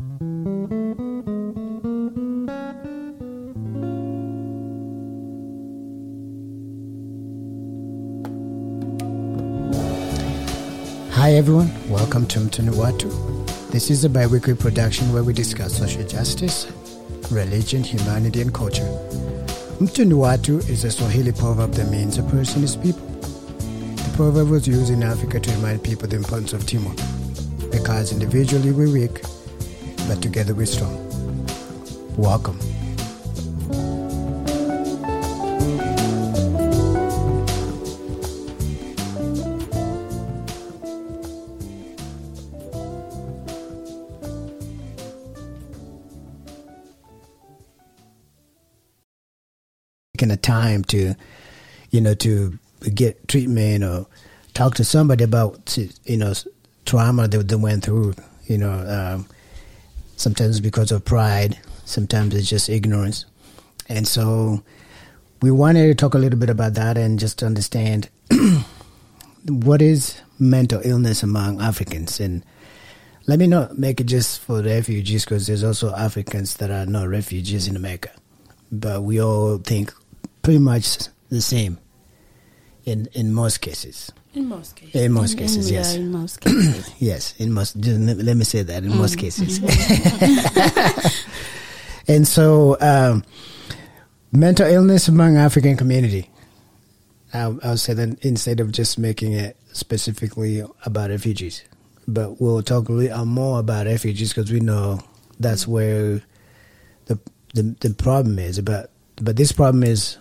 Hi everyone, welcome to Mtu Ni Watu. This is a bi-weekly production where we discuss social justice, religion, humanity, and culture. Mtu Ni Watu is a Swahili proverb that means a person is people. The proverb was used in Africa to remind people the importance of teamwork, because individually we're weak, but together we're strong. Welcome. taking the time to, you know, to get treatment or talk to somebody about, you know, trauma that they went through, you know, um, sometimes because of pride, sometimes it's just ignorance. And so we wanted to talk a little bit about that and just understand what is mental illness among Africans. And let me not make it just for refugees because there's also Africans that are not refugees in America. But we all think pretty much the same in in most cases. In most cases. In most cases, In- yes. Yeah, in most cases. Yes, in most. Let let me say that in most Mm, cases. and so, um, mental illness among African community. I, I would say that instead of just making it specifically about refugees, but we'll talk a little more about refugees because we know that's where the, the the problem is. But but this problem is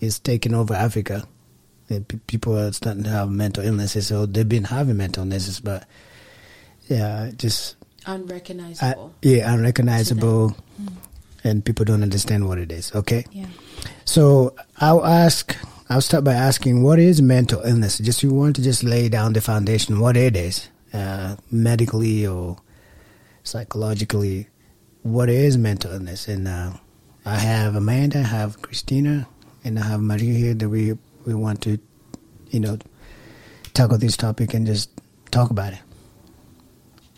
is taking over Africa. People are starting to have mental illnesses, so they've been having mental illnesses, but yeah, just uh, Unrecognizable. yeah, unrecognizable, and people don't understand what it is. Okay, Yeah. so I'll ask. I'll start by asking, what is mental illness? Just you want to just lay down the foundation, what it is, uh, medically or psychologically. What is mental illness? And uh, I have Amanda, I have Christina, and I have Maria here that we we want to, you know, tackle this topic and just talk about it.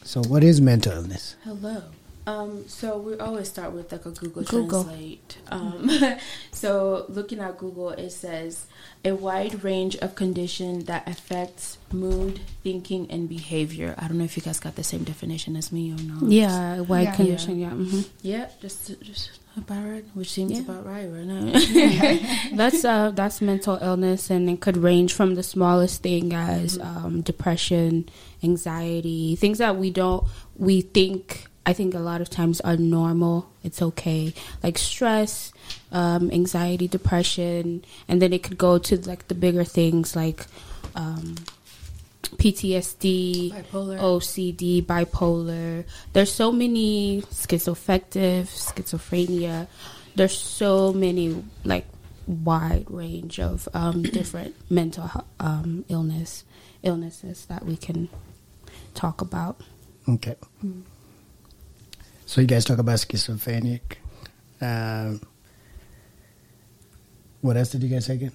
So, what is mental illness? Hello. Um, so we always start with like a Google, Google. Translate. Um, so looking at Google, it says a wide range of condition that affects mood, thinking, and behavior. I don't know if you guys got the same definition as me or not. Yeah, wide Yeah. condition. Yeah. hmm Yeah, just just about right, which seems Yeah. about right right now. That's uh that's mental illness, and it could range from the smallest thing as um, depression, anxiety, things that we don't we think. I think a lot of times are normal. It's okay, like stress, um, anxiety, depression, and then it could go to like the bigger things like um, PTSD, Bipolar. OCD, bipolar. There's so many schizoaffective, schizophrenia. There's so many like wide range of um, different mental um, illness illnesses that we can talk about. Okay. So you guys talk about schizophrenic. Um, what else did you guys say again?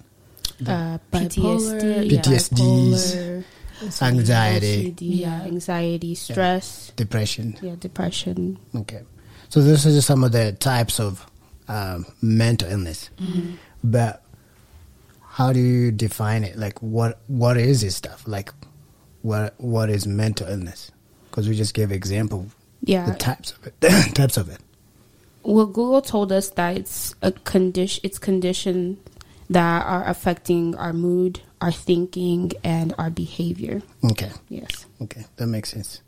Uh, Bipolar, PTSD, yeah. PTSDs, bipolar, anxiety, OCD, yeah, anxiety, stress, depression. yeah, depression. Okay. So those are just some of the types of um, mental illness. But how do you define it? Like, what what is this stuff? Like, what what is mental illness? Because we just gave example Yeah, the types of it. types of it. well, Google told us that it's a condition. It's condition that are affecting our mood, our thinking, and our behavior. Okay. Yes. Okay, that makes sense.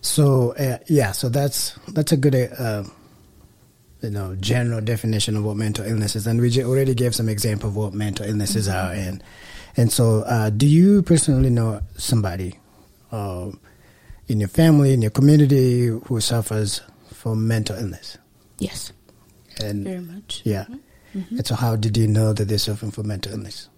So uh, yeah, so that's that's a good uh, you know general definition of what mental illness is, and we j- already gave some example of what mental illnesses are, and and so uh, do you personally know somebody uh, in your family, in your community, who suffers from mental illness? Yes. And Very much. yeah, and so how did you know that they're suffering from mental illness?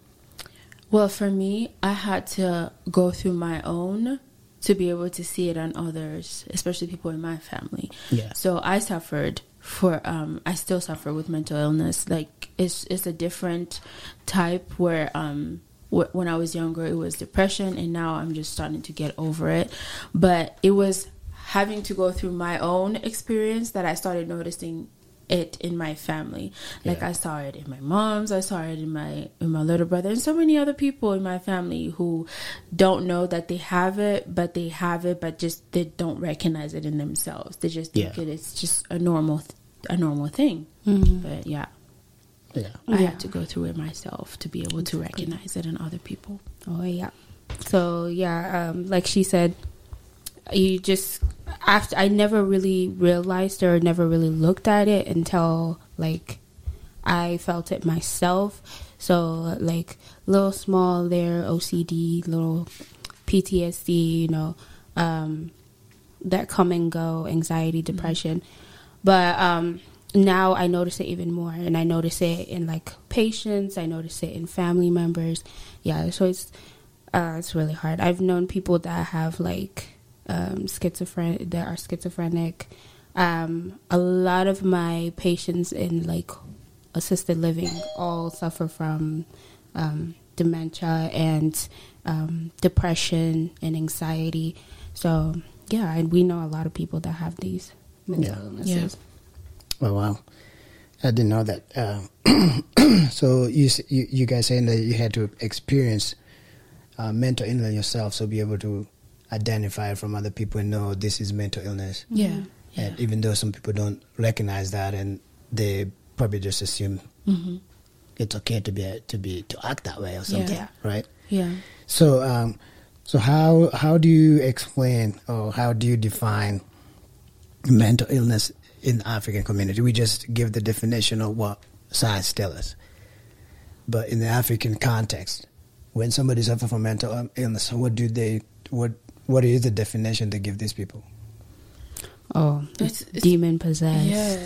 Well, for me, I had to go through my own to be able to see it on others, especially people in my family. Yeah. So I suffered for um I still suffer with mental illness. Like it's it's a different type where um wh- when I was younger it was depression and now I'm just starting to get over it. But it was having to go through my own experience that I started noticing it in my family. Like Yeah. I saw it in my mom's, I saw it in my in my little brother, and so many other people in my family who don't know that they have it, but they have it, but just they don't recognize it in themselves. They just think Yeah. it is just a normal th- a normal thing. Mhm. But yeah, Yeah. I Yeah. had to go through it myself to be able to recognize it in other people. Oh yeah. So yeah, um, like she said, you just after I never really realized or never really looked at it until like I felt it myself. So like little small there OCD, little PTSD, you know, um, that come and go, anxiety, depression. But um, now I notice it even more, and I notice it in like patients. I notice it in family members. Yeah, so it's uh, it's really hard. I've known people that have like um, schizophrenic that are schizophrenic. Um, a lot of my patients in like assisted living all suffer from um, dementia and um, depression and anxiety. So yeah, and we know a lot of people that have these mental Yeah. illnesses. Oh wow, I didn't know that. Uh, so you, you you guys saying that you had to experience uh, mental illness yourself, so be able to identify it from other people and know this is mental illness. Yeah. And even though some people don't recognize that, and they probably just assume Mm-hmm. it's okay to be to be to act that way or something, Yeah. right? Yeah. So, um, so how how do you explain or how do you define mental illness in the African community? We just give the definition of what science tells us, but in the African context, when somebody suffers from mental illness, what do they what what is the definition they give these people? Oh, It's- it's- demon possessed. Yeah.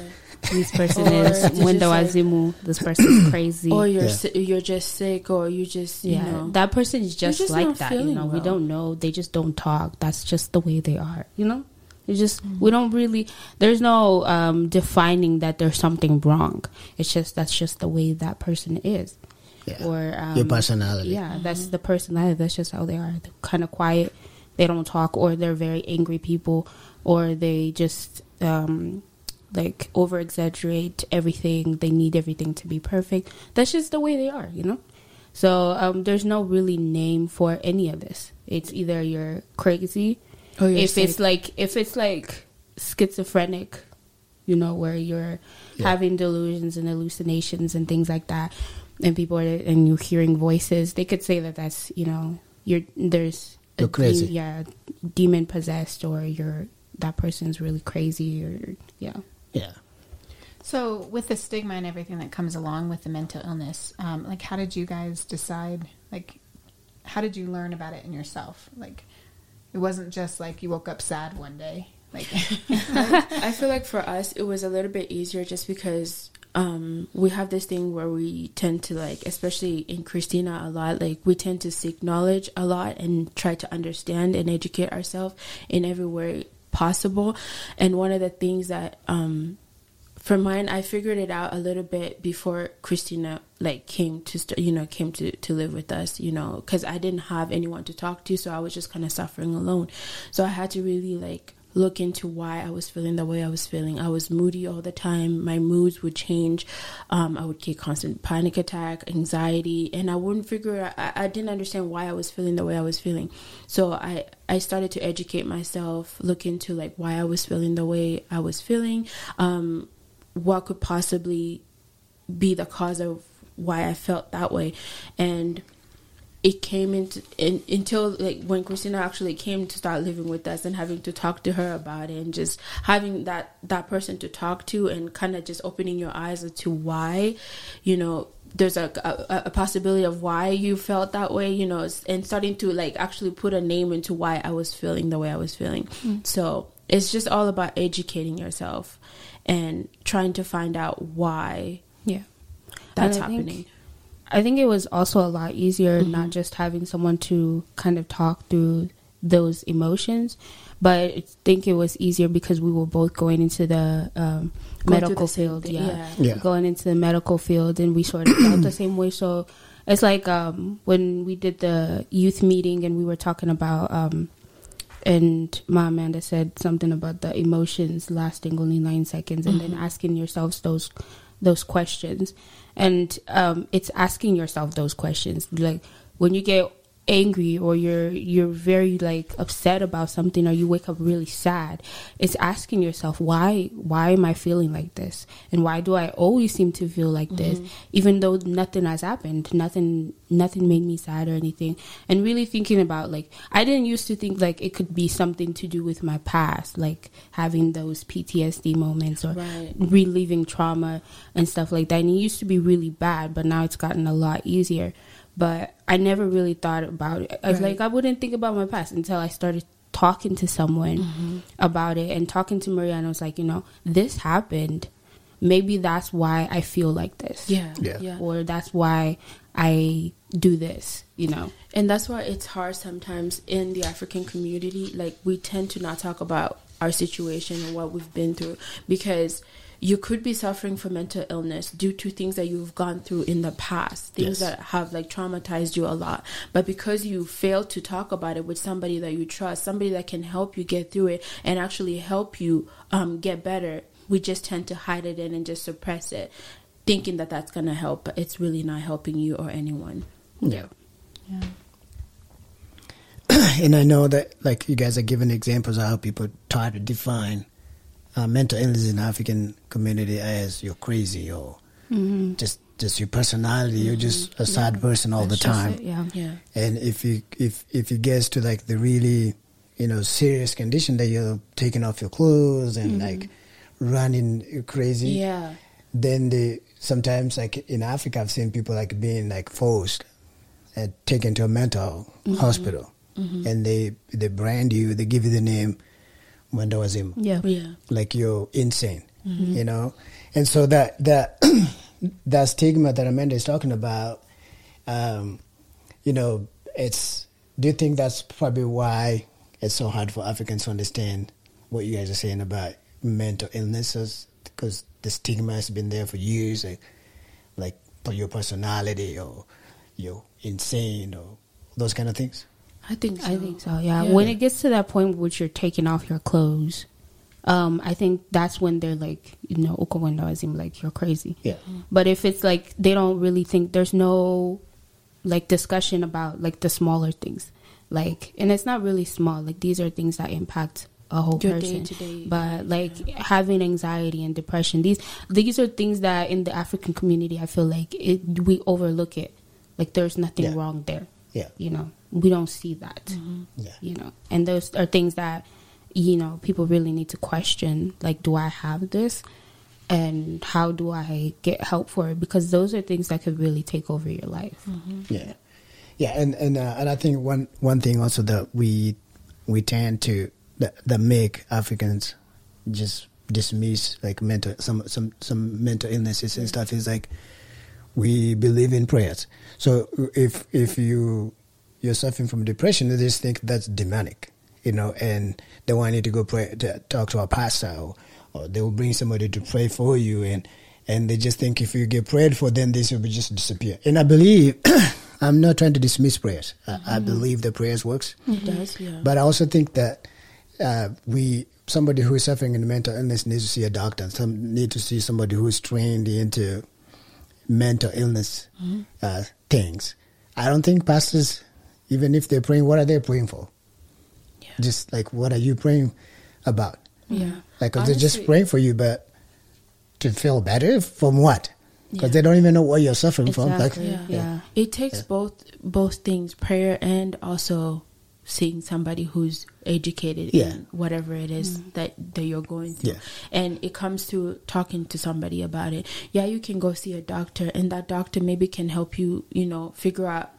This person Or is it's Wendo just like- Azimu. This person's crazy. Or you're Yeah. si- you're just sick, or you just you yeah, know that person is just, just like that. You feeling know, we don't know. They just don't talk. That's just the way they are. You know, it's just Mm-hmm. we don't really. There's no um, defining that there's something wrong. It's just that's just the way that person is. Yeah. Or um, Your personality. Yeah, that's the personality. That's just how they are. They're kind of quiet. They don't talk, or they're very angry people, or they just um, like over exaggerate everything. They need everything to be perfect. That's just the way they are, you know. So um, there's no really name for any of this. It's either you're crazy, Or you're if it's like if it's like schizophrenic, you know, where you're Yeah. having delusions and hallucinations and things like that, and people are and you're hearing voices, they could say that that's you know you're there's You're crazy. de- yeah, demon possessed, or you're that person's really crazy, or yeah. Yeah. So, with the stigma and everything that comes along with the mental illness, um, like, how did you guys decide? Like, how did you learn about it in yourself? Like, it wasn't just like you woke up sad one day. Like, I feel like for us it was a little bit easier just because um, we have this thing where we tend to like, especially in Christina a lot, like we tend to seek knowledge a lot and try to understand and educate ourselves in every way possible. And one of the things that um, for mine, I figured it out a little bit before Christina like came to st- you know came to to live with us. You know, because I didn't have anyone to talk to, so I was just kind of suffering alone. So I had to really like look into why I was feeling the way I was feeling. I was moody all the time. My moods would change. Um, I would get constant panic attack, anxiety, and I wouldn't figure. I, I didn't understand why I was feeling the way I was feeling. So I I started to educate myself, look into like why I was feeling the way I was feeling. Um, what could possibly be the cause of why I felt that way, and it came into in, until like when Christina actually came to start living with us and having to talk to her about it and just having that that person to talk to and kind of just opening your eyes as to why, you know. There's a, a a possibility of why you felt that way, you know, and starting to like actually put a name into why I was feeling the way I was feeling. So it's just all about educating yourself and trying to find out why Yeah. that's happening. I think it was also a lot easier not just having someone to kind of talk through those emotions, but I think it was easier because we were both going into the um, Going medical the field. Yeah. yeah. Yeah. going into the medical field, and we sort of felt the same way. So it's like um, when we did the youth meeting and we were talking about um, and my Amanda said something about the emotions lasting only nine seconds, and then asking yourselves those those questions, and um, it's asking yourself those questions. Like when you get angry or you're you're very like upset about something or you wake up really sad it's asking yourself why why am i feeling like this? And why do i always seem to feel like mm-hmm. this even though nothing has happened? Nothing nothing made me sad or anything. And really thinking about like i didn't used to think like it could be something to do with my past like having those ptsd moments or Right. reliving trauma and stuff like that. And it used to be really bad but now it's gotten a lot easier but I never really thought about it. I was Right. like, I wouldn't think about my past until I started talking to someone Mm-hmm. about it and talking to Maria, and I was like, you know, this happened. Maybe that's why I feel like this. Yeah, Yeah. yeah. Or that's why I do this, you know. And that's why it's hard sometimes in the African community. Like, we tend to not talk about our situation and what we've been through because you could be suffering from mental illness due to things that you've gone through in the past, things Yes. that have like traumatized you a lot. But because you fail to talk about it with somebody that you trust, somebody that can help you get through it and actually help you um, get better, we just tend to hide it in and just suppress it, thinking that that's going to help, but it's really not helping you or anyone. Yeah. Yeah. and I know that like you guys are giving examples of how people try to define uh, mental illness in the African community as you're crazy or mm-hmm. just just your personality. You're just a mm-hmm. sad person all the That's just time. it, yeah. Yeah. And if you if if it gets to like the really you know serious condition that you're taking off your clothes and mm-hmm. like running crazy, Yeah. then they sometimes like in Africa I've seen people like being like forced and taken to a mental hospital and they they brand you, they give you the name Mwendawazimu Yeah. Yeah. like you're insane, you know, and so that that that stigma that Amanda is talking about, um, you know, it's. Do you think that's probably why it's so hard for Africans to understand what you guys are saying about mental illnesses? Because the stigma has been there for years, like, like for your personality or you're insane or those kind of things. I think so. I think so. Yeah. Yeah. When it gets to that point which you're taking off your clothes, um, I think that's when they're like, you know, Okawendo as in like you're crazy. Yeah. But if it's like they don't really think there's no like discussion about like the smaller things, like, and it's not really small. Like these are things that impact a whole Your person. day-to-day, But like having anxiety and depression, these these are things that in the African community, I feel like it, we overlook it. Like there's nothing Yeah. wrong there. Yeah. You know, we don't see that mm-hmm. Yeah. you know? And those are things that you know people really need to question like do i have this? And how do i get help for it? Because those are things that could really take over your life. Mm-hmm. Yeah, yeah, and and uh, and I think one one thing also that we we tend to that, that make Africans just dismiss like mental some some some mental illnesses and mm-hmm. stuff is like we believe in prayers. So if if you you're suffering from depression, they just think that's demonic, you know, and they want you to go pray to talk to a pastor or, or they will bring somebody to pray for you and and they just think if you get prayed for, then this will just disappear. And I believe I'm not trying to dismiss prayers. I, I believe the prayers works, It does, yeah. but I also think that uh, we somebody who is suffering in mental illness needs to see a doctor. Some need to see somebody who is trained into mental illness uh, things. I don't think pastors, even if they're praying, what are they praying for? Yeah. Just like what are you praying about? yeah. Like 'cause they're just praying for you, but to feel better from what? Because Yeah. they don't even know what you're suffering from. Like, Exactly. Yeah. Yeah. It takes both both things, prayer and also seeing somebody who's educated Yeah. in whatever it is mm. that that you're going through. Yeah. And it comes to talking to somebody about it. Yeah, you can go see a doctor and that doctor maybe can help you, you know, figure out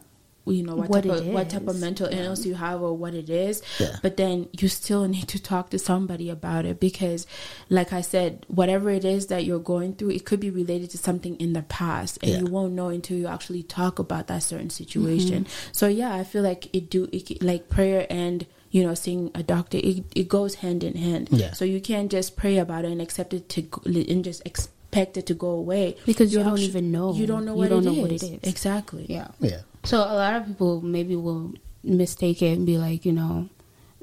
you know what, What type it of what type of is. mental illness you have or what it is Yeah. but then you still need to talk to somebody about it because like i said whatever it is that you're going through it could be related to something in the past and Yeah. you won't know until you actually talk about that certain situation mm-hmm. so yeah i feel like it do it, like prayer and you know seeing a doctor it, it goes hand in hand Yeah. so you can't just pray about it and accept it to go- and just expect it to go away Because you don't actu- even know. you don't know You what, don't it, know is. what it is. exactly yeah yeah, So a lot of people maybe will mistake it and be like, you know,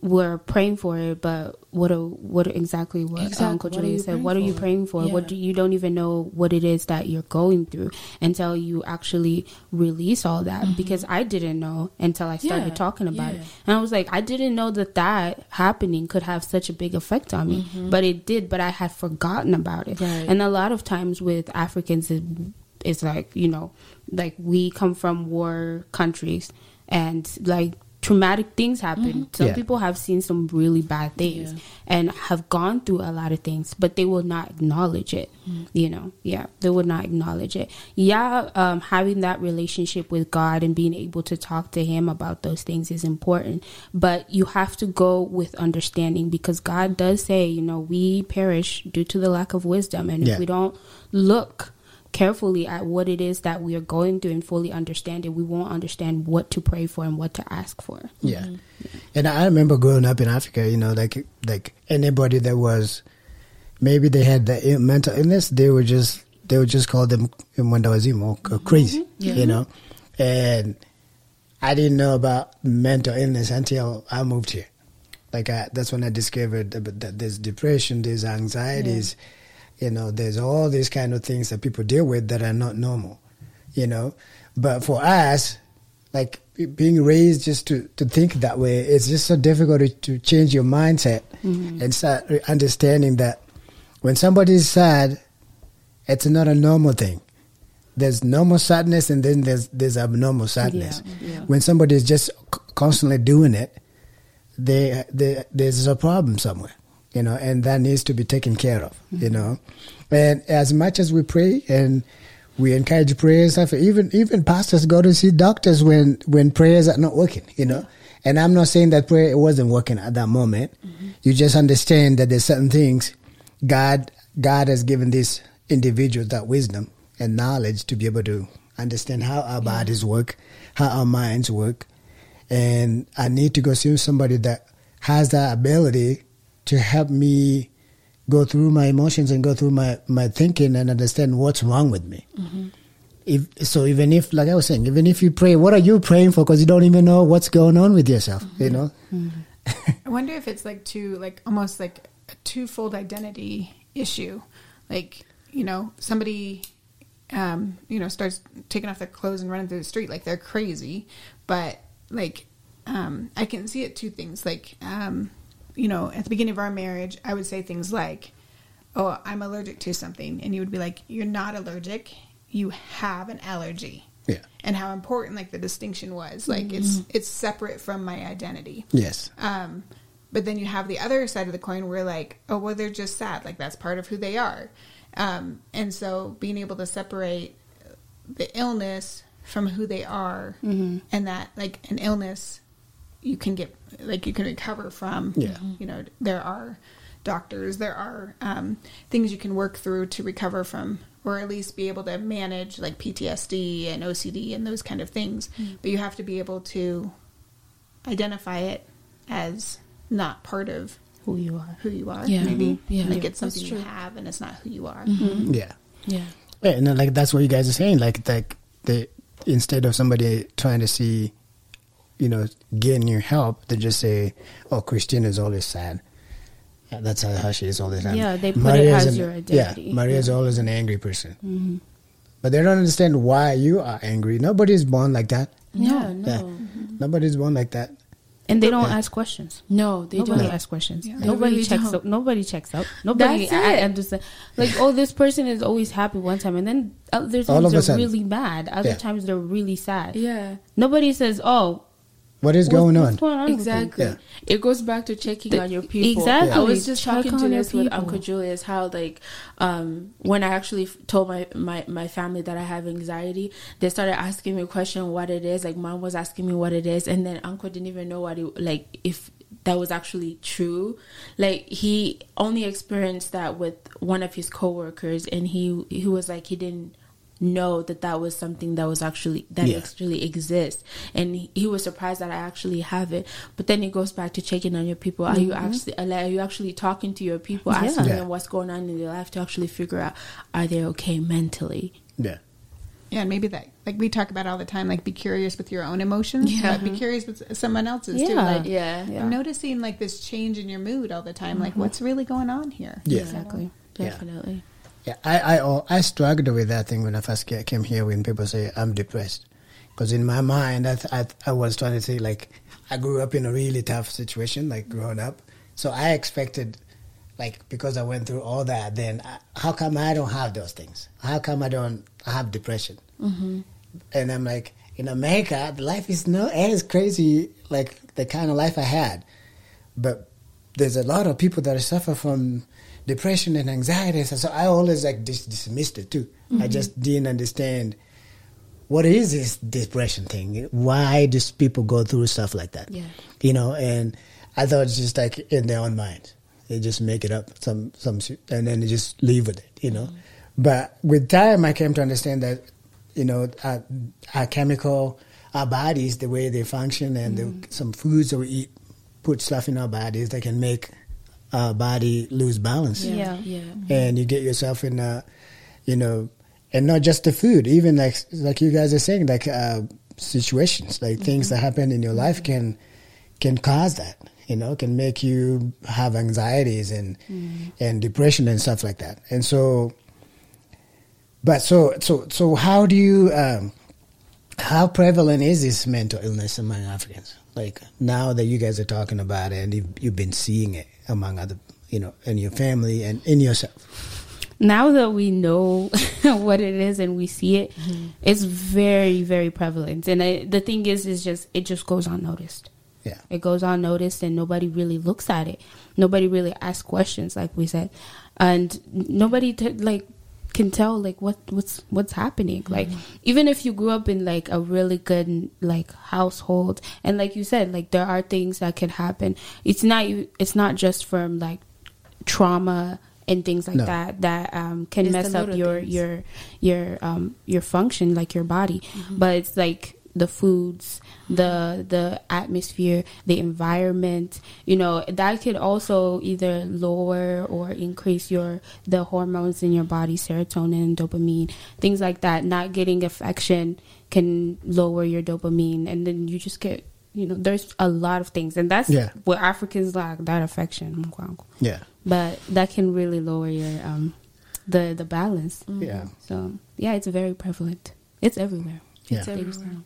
we're praying for it, but what are, what exactly what Exactly. Uncle Julian you said? What are you praying for? What do you don't even know what it is that you're going through until you actually release all that. Because I didn't know until I started Mm-hmm. Yeah. talking about Yeah. it, and I was like, I didn't know that that happening could have such a big effect on me, but it did. But I had forgotten about it, Mm-hmm. Right. and a lot of times with Africans, it, it's like you know, like we come from war countries, and like traumatic things happen. Some Yeah. people have seen some really bad things Yeah. and have gone through a lot of things, but they will not acknowledge it. You know, yeah, they would not acknowledge it. Yeah, um, having that relationship with God and being able to talk to Him about those things is important, but you have to go with understanding because God does say, you know, we perish due to the lack of wisdom, and Yeah. if we don't look carefully at what it is that we are going through and fully understand it, we won't understand what to pray for and what to ask for. Yeah, and I remember growing up in Africa. You know, like like anybody that was maybe they had the mental illness, they would just they would just call them mwendawazimu or crazy. Mm-hmm. Yeah. You know, and I didn't know about mental illness until I moved here. Like I, that's when I discovered that that there's depression, there's anxieties, you know, there's all these kind of things that people deal with that are not normal, you know. But for us, like being raised just to, to think that way, it's just so difficult to, to change your mindset mm-hmm. and start understanding that when somebody is sad, it's not a normal thing. There's normal sadness and then there's there's abnormal sadness. yeah. When somebody is just c- constantly doing it, they, they, there's a problem somewhere, you know, and that needs to be taken care of, you know. And as much as we pray and we encourage prayer stuff, even even pastors go to see doctors when when prayers are not working, you know. And I'm not saying that prayer wasn't working at that moment. You just understand that there's certain things God God has given this individual that wisdom and knowledge to be able to understand how our bodies work, how our minds work, and I need to go see somebody that has that ability to help me go through my emotions and go through my, my thinking and understand what's wrong with me. If so, even if, like I was saying, even if you pray, what are you praying for? Because you don't even know what's going on with yourself. You know, I wonder if it's like two, like almost like a twofold identity issue. Like, you know, somebody, um, you know, starts taking off their clothes and running through the street like they're crazy. But like, um, I can see it two things. Like, um, you know, at the beginning of our marriage, I would say things like, "Oh, I'm allergic to something," and you would be like, "You're not allergic. You have an allergy." yeah, And how important like the distinction was. Like, it's it's separate from my identity. yes, Um, but then you have the other side of the coin where like, oh well, they're just sad. Like that's part of who they are. Um, and so being able to separate the illness from who they are, and that like an illness you can get like you can recover from. Yeah. You know, there are doctors, there are um, things you can work through to recover from, or at least be able to manage like PTSD and OCD and those kind of things. But you have to be able to identify it as not part of Who you are. who you are. Yeah. Maybe Mhm. Yeah. like it's something you have and it's not who you are. yeah. Yeah. Yeah, and then, like that's what you guys are saying. Like, like they instead of somebody trying to see, you know, getting your help, they just say, "Oh, Christine is always sad." Yeah, that's how, how she is all the time. Yeah, they put it as an- your identity. Yeah, Maria's always an angry person, mm-hmm. but they don't understand why you are angry. Nobody's born like that. Yeah, no. Yeah, mm-hmm. nobody's born like that. And they don't Yeah. ask questions. No, they nobody don't. ask questions. Yeah. Nobody really checks don't. up. Nobody checks up. Nobody. That's I, I it. understand. Like, oh, this person is always happy one time, and then there's All times of they're really mad. Other Yeah. times they're really sad. Yeah. Nobody says, "Oh, What is going on? going on?" Exactly. Yeah. It goes back to checking The- on your people. exactly. I was just Check talking to on your this with. Uncle Julius how like um when I actually f- told my, my my family that I have anxiety, they started asking me a question what it is. Like mom was asking me what it is, and then Uncle didn't even know what it like if that was actually true. Like he only experienced that with one of his coworkers, and he he was like he didn't know that that was something that was actually that Yeah. actually exists and he, he was surprised that i actually have it but then it goes back to checking on your people are you mm-hmm. actually like, are you actually talking to your people asking Yeah. them what's going on in their life to actually figure out are they okay mentally Yeah, Yeah, and maybe that like we talk about all the time, like be curious with your own emotions, Yeah. but be curious with someone else's too. Yeah. Like Yeah. Yeah. I'm noticing like this change in your mood all the time. Like mm-hmm. what's really going on here? Yeah. Exactly. Yeah. Definitely. Yeah, I I I struggled with that thing when I first came here. When people say I'm depressed, because in my mind, I, th- I I was trying to say like I grew up in a really tough situation, like growing up. So I expected, like because I went through all that, then I, how come I don't have those things? How come I don't have depression? Mm-hmm. And I'm like, in America, life is no as crazy like the kind of life I had, but there's a lot of people that suffer from depression and anxiety. So I always like dis- dismissed it too. I mm-hmm. just didn't understand what is this depression thing. Why does people go through stuff like that? Yeah. You know, and I thought it's just like in their own mind. They just make it up some some and then they just leave with it. You know, mm-hmm. but with time I came to understand that you know our, our chemical, our bodies, the way they function, and the, mm-hmm. some foods that we eat put stuff in our bodies that can make our body lose balance Yeah. Yeah. and you get yourself in a, you know, and not just the food, even like like you guys are saying, like uh, situations, like things that happen in your life can can cause that, you know, can make you have anxieties and and depression and stuff like that. And so, but so so so how do you? Um, how prevalent is this mental illness among Africans? Like now that you guys are talking about it and you've, you've been seeing it among other, you know, in your family and in yourself. now that we know what it is and we see it, mm-hmm. it's very, very prevalent. And I, the thing is, is just it just goes unnoticed. Yeah. It goes unnoticed, and nobody really looks at it. Nobody really asks questions, like we said, and nobody t- like can tell like what what's what's happening. Like even if you grew up in like a really good like household, and like you said, like there are things that can happen. It's not it's not just from like trauma and things like No. that that um, can It's mess up little your things. your your um your function like your body but it's like the foods the the atmosphere the environment you know that could also either lower or increase your the hormones in your body serotonin dopamine things like that not getting affection can lower your dopamine and then you just get you know there's a lot of things and that's Yeah. what africans lack that affection Yeah. but that can really lower your um the the balance Yeah. so yeah it's very prevalent it's everywhere Yeah. It's everywhere.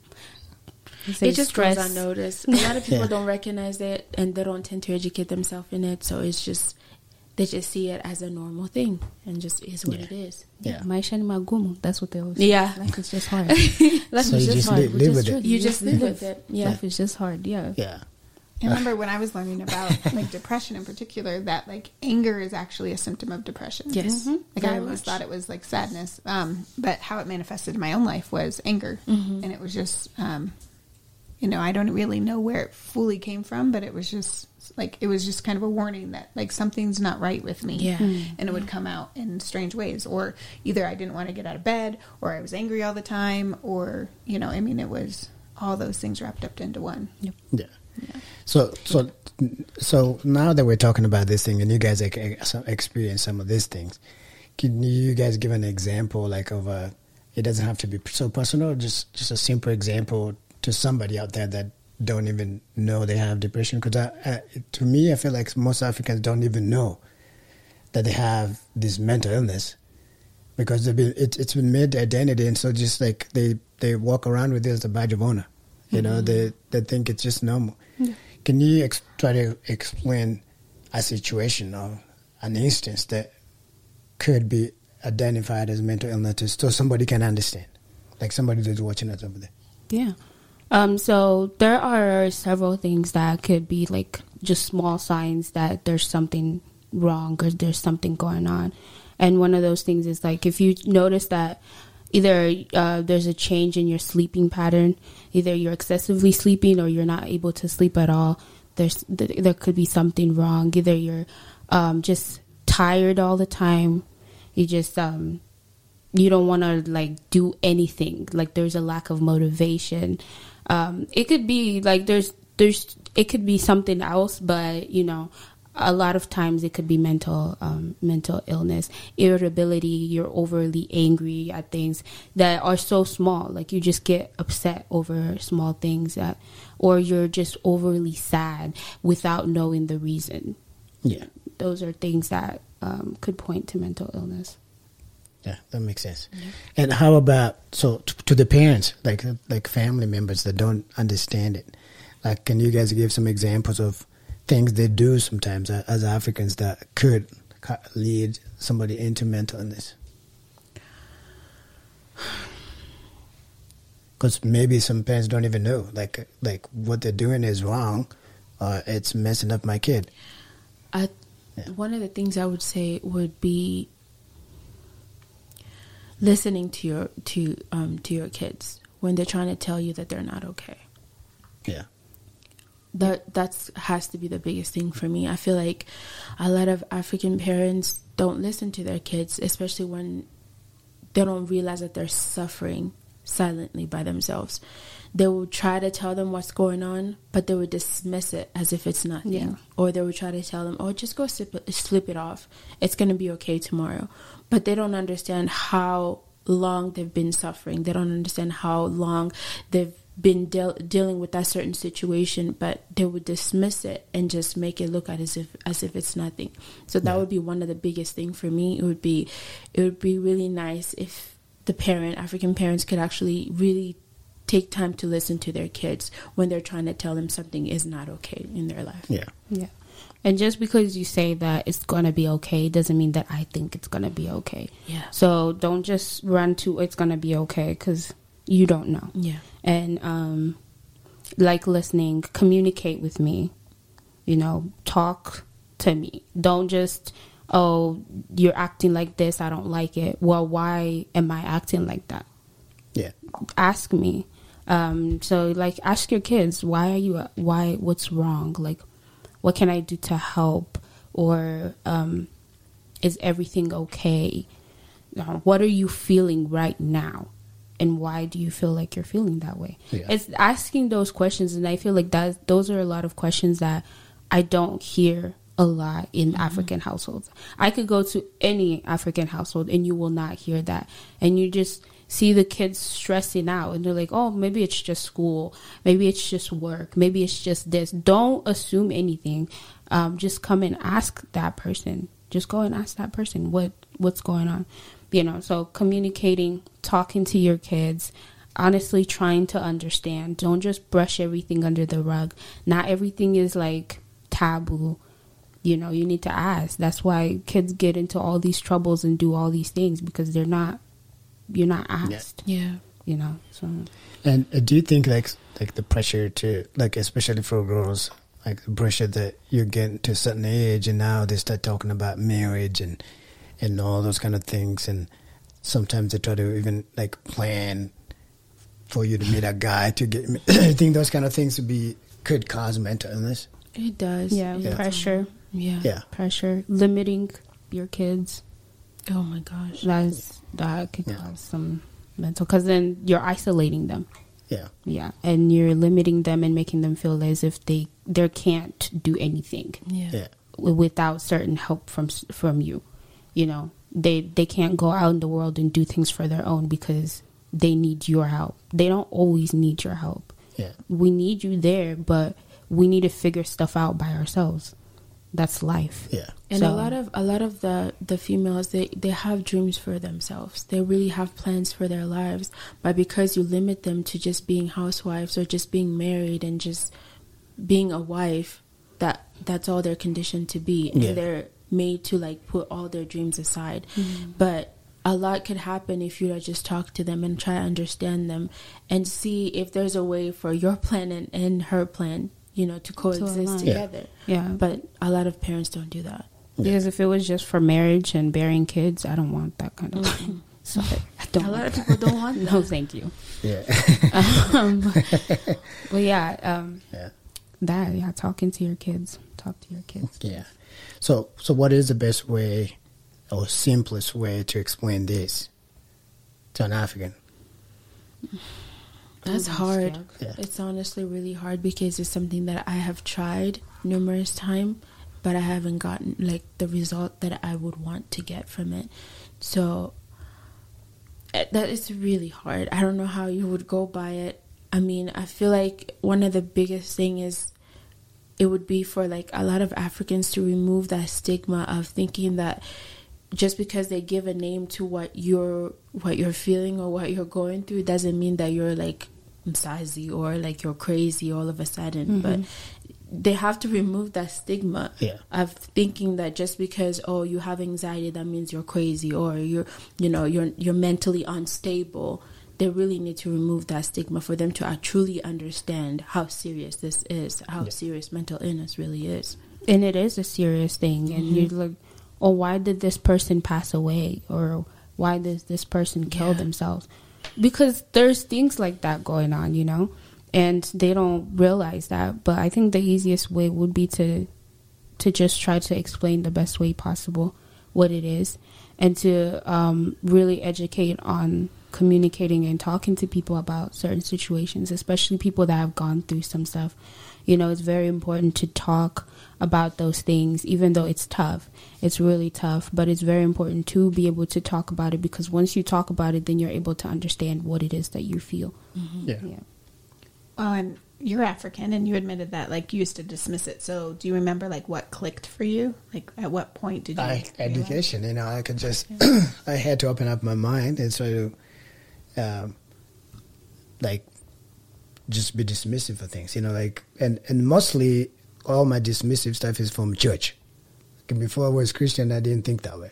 It's It just stress. goes unnoticed. A lot of people Yeah. don't recognize it, and they don't tend to educate themselves in it. So it's just they just see it as a normal thing, and just is what Yeah. it is. Yeah. maisha ni magumu that's what they always say. Yeah. say. life is just hard life So is you just just hard live- live is with it. You just live with it. Yeah. life is just hard yeah Yeah. I remember when I was learning about like depression in particular that like anger is actually a symptom of depression. Yes. Mm-hmm. Mhm. Like I always much. thought it was like sadness. Um, but how it manifested in my own life was anger. Mm-hmm. And it was just um, you know, I don't really know where it fully came from, but it was just like it was just kind of a warning that like something's not right with me. Yeah. And it would come out in strange ways. Or either I didn't want to get out of bed or I was angry all the time or you know, I mean it was all those things wrapped up into one. Yeah. So so so now that we're talking about this thing and you guys ex- ex- experience some of these things, can you guys give an example like of a? It doesn't have to be so personal. Just just a simple example to somebody out there that don't even know they have depression. Because to me, I feel like most Africans don't even know that they have this mental illness because been it, it's been made identity, and so just like they they walk around with it as a badge of honor. You know, they they think it's just normal. Can you ex- try to explain a situation or an instance that could be identified as mental illness so somebody can understand, like somebody that's watching us over there? Yeah. Um, so there are several things that could be like just small signs that there's something wrong or there's something going on. And one of those things is like if you notice that either uh, there's a change in your sleeping pattern, either you're excessively sleeping or you're not able to sleep at all. There's th- there could be something wrong. Either you're um, just tired all the time. You just um, you don't want to like do anything like there's a lack of motivation um it could be like there's there's it could be something else but you know a lot of times it could be mental um, mental illness irritability you're overly angry at things that are so small like you just get upset over small things that or you're just overly sad without knowing the reason Yeah. those are things that um, could point to mental illness Yeah, that makes sense. And how about so t- to the parents, like like family members that don't understand it? Like, can you guys give some examples of things they do sometimes as Africans that could lead somebody into mental illness? Because maybe some parents don't even know, like like what they're doing is wrong, or it's messing up my kid. I, Yeah. One of the things I would say would be listening to your to um to your kids when they're trying to tell you that they're not okay. Yeah, That that's has to be the biggest thing for me. I feel like a lot of African parents don't listen to their kids, especially when they don't realize that they're suffering silently by themselves. They will try to tell them what's going on, but they would dismiss it as if it's nothing. Yeah. Or they would try to tell them, "Oh, just go slip it, slip it off. It's going to be okay tomorrow." But they don't understand how long they've been suffering. They don't understand how long they've been deal dealing with that certain situation, but they would dismiss it and just make it look at as if as if it's nothing. So that would be one of the biggest thing for me. It would be it would be really nice if the parent, African parents, could actually really take time to listen to their kids when they're trying to tell them something is not okay in their life. yeah, Yeah. And just because you say that it's going to be okay doesn't mean that I think it's going to be okay. Yeah. So don't just run to it's going to be okay because you don't know. Yeah. And um, like listening, communicate with me. You know, talk to me. Don't just, oh, you're acting like this. I don't like it. Well, why am I acting like that? yeah, ask me. Um, so like ask your kids why are you why what's wrong like what can I do to help or um, is everything okay? Uh, what are you feeling right now? And why do you feel like you're feeling that way? Yeah. It's asking those questions, and I feel like that those are a lot of questions that I don't hear a lot in African households. I could go to any African household, and you will not hear that, and you just see the kids stressing out, and they're like, "Oh, maybe it's just school, maybe it's just work, maybe it's just this." Don't assume anything. Um, just come and ask that person. Just go and ask that person what what's going on. You know, so communicating, talking to your kids, honestly trying to understand. Don't just brush everything under the rug. Not everything is like taboo. You know, you need to ask. That's why kids get into all these troubles and do all these things because they're not you're not asked. Yeah. You know. So And uh, do you think like like the pressure to like especially for girls like the pressure that you get to a certain age and now they start talking about marriage and and all those kind of things and sometimes they try to even like plan for you to meet a guy to get I think those kind of things would be could cause mental illness. It does. yeah, Yeah. pressure, Yeah. Yeah. pressure, limiting your kids. Oh my gosh. That's that could Yeah. cause some mental because then you're isolating them. Yeah. Yeah, and you're limiting them and making them feel as if they they can't do anything Yeah. Yeah. without certain help from from you. You know, they they can't go out in the world and do things for their own because they need your help. They don't always need your help. Yeah. We need you there, but we need to figure stuff out by ourselves. That's life. Yeah. And So- a lot of a lot of the the females they they have dreams for themselves. They really have plans for their lives, but because you limit them to just being housewives or just being married and just being a wife, that that's all they're conditioned to be, and Yeah. they're made to like put all their dreams aside. But a lot could happen if you just talk to them and try to understand them and see if there's a way for your plan and, and her plan, you know, to coexist align. Yeah. together. Yeah, But a lot of parents don't do that. because if it was just for marriage and bearing kids, I don't want that kind of thing. So I don't. A lot want of that. people don't want that. No, thank you. Yeah. um, but yeah, um, yeah. that yeah, talking to your kids, talk to your kids. Yeah. So so what is the best way or simplest way to explain this to an African? That's hard. Yeah. It's honestly really hard because it's something that I have tried numerous times but I haven't gotten like the result that I would want to get from it. So eh, that is really hard. I don't know how you would go by it. I mean, I feel like one of the biggest thing is it would be for like a lot of Africans to remove that stigma of thinking that just because they give a name to what you're what you're feeling or what you're going through doesn't mean that you're like msazi or like you're crazy all of a sudden. Mm-hmm. But they have to remove that stigma Yeah. of thinking that just because oh you have anxiety that means you're crazy or you're you know you're you're mentally unstable they really need to remove that stigma for them to uh, truly understand how serious this is how serious mental illness really is. And it is a serious thing and you're like oh why did this person pass away? or why does this person kill Yeah. themselves? Because there's things like that going on you know? And they don't realize that but i think the easiest way would be to to just try to explain the best way possible what it is and to um, really educate on communicating and talking to people about certain situations, especially people that have gone through some stuff. You know, it's very important to talk about those things, even though it's tough. It's really tough, but it's very important to be able to talk about it because once you talk about it, then you're able to understand what it is that you feel. Mm-hmm. Yeah. Yeah. Well, and you're African, and you admitted that like you used to dismiss it. So, do you remember like what clicked for you? Like, at what point did you? I, education, you know, I could just, I had to open up my mind and try to, um, like, just be dismissive of things, you know, like, and, and mostly all my dismissive stuff is from church. Like, before I was Christian, I didn't think that way.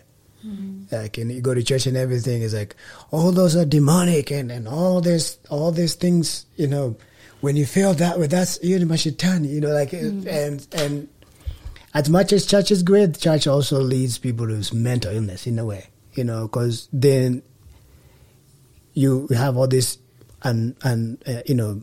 Like, and you go to church and everything is like, all those are demonic and, and all this, all these things, you know, when you feel that way, that's, you're the mashitani, you know, like, and, and, as much as church is great, church also leads people to mental illness in a way, you know, because then you have all these un, un, uh, you know,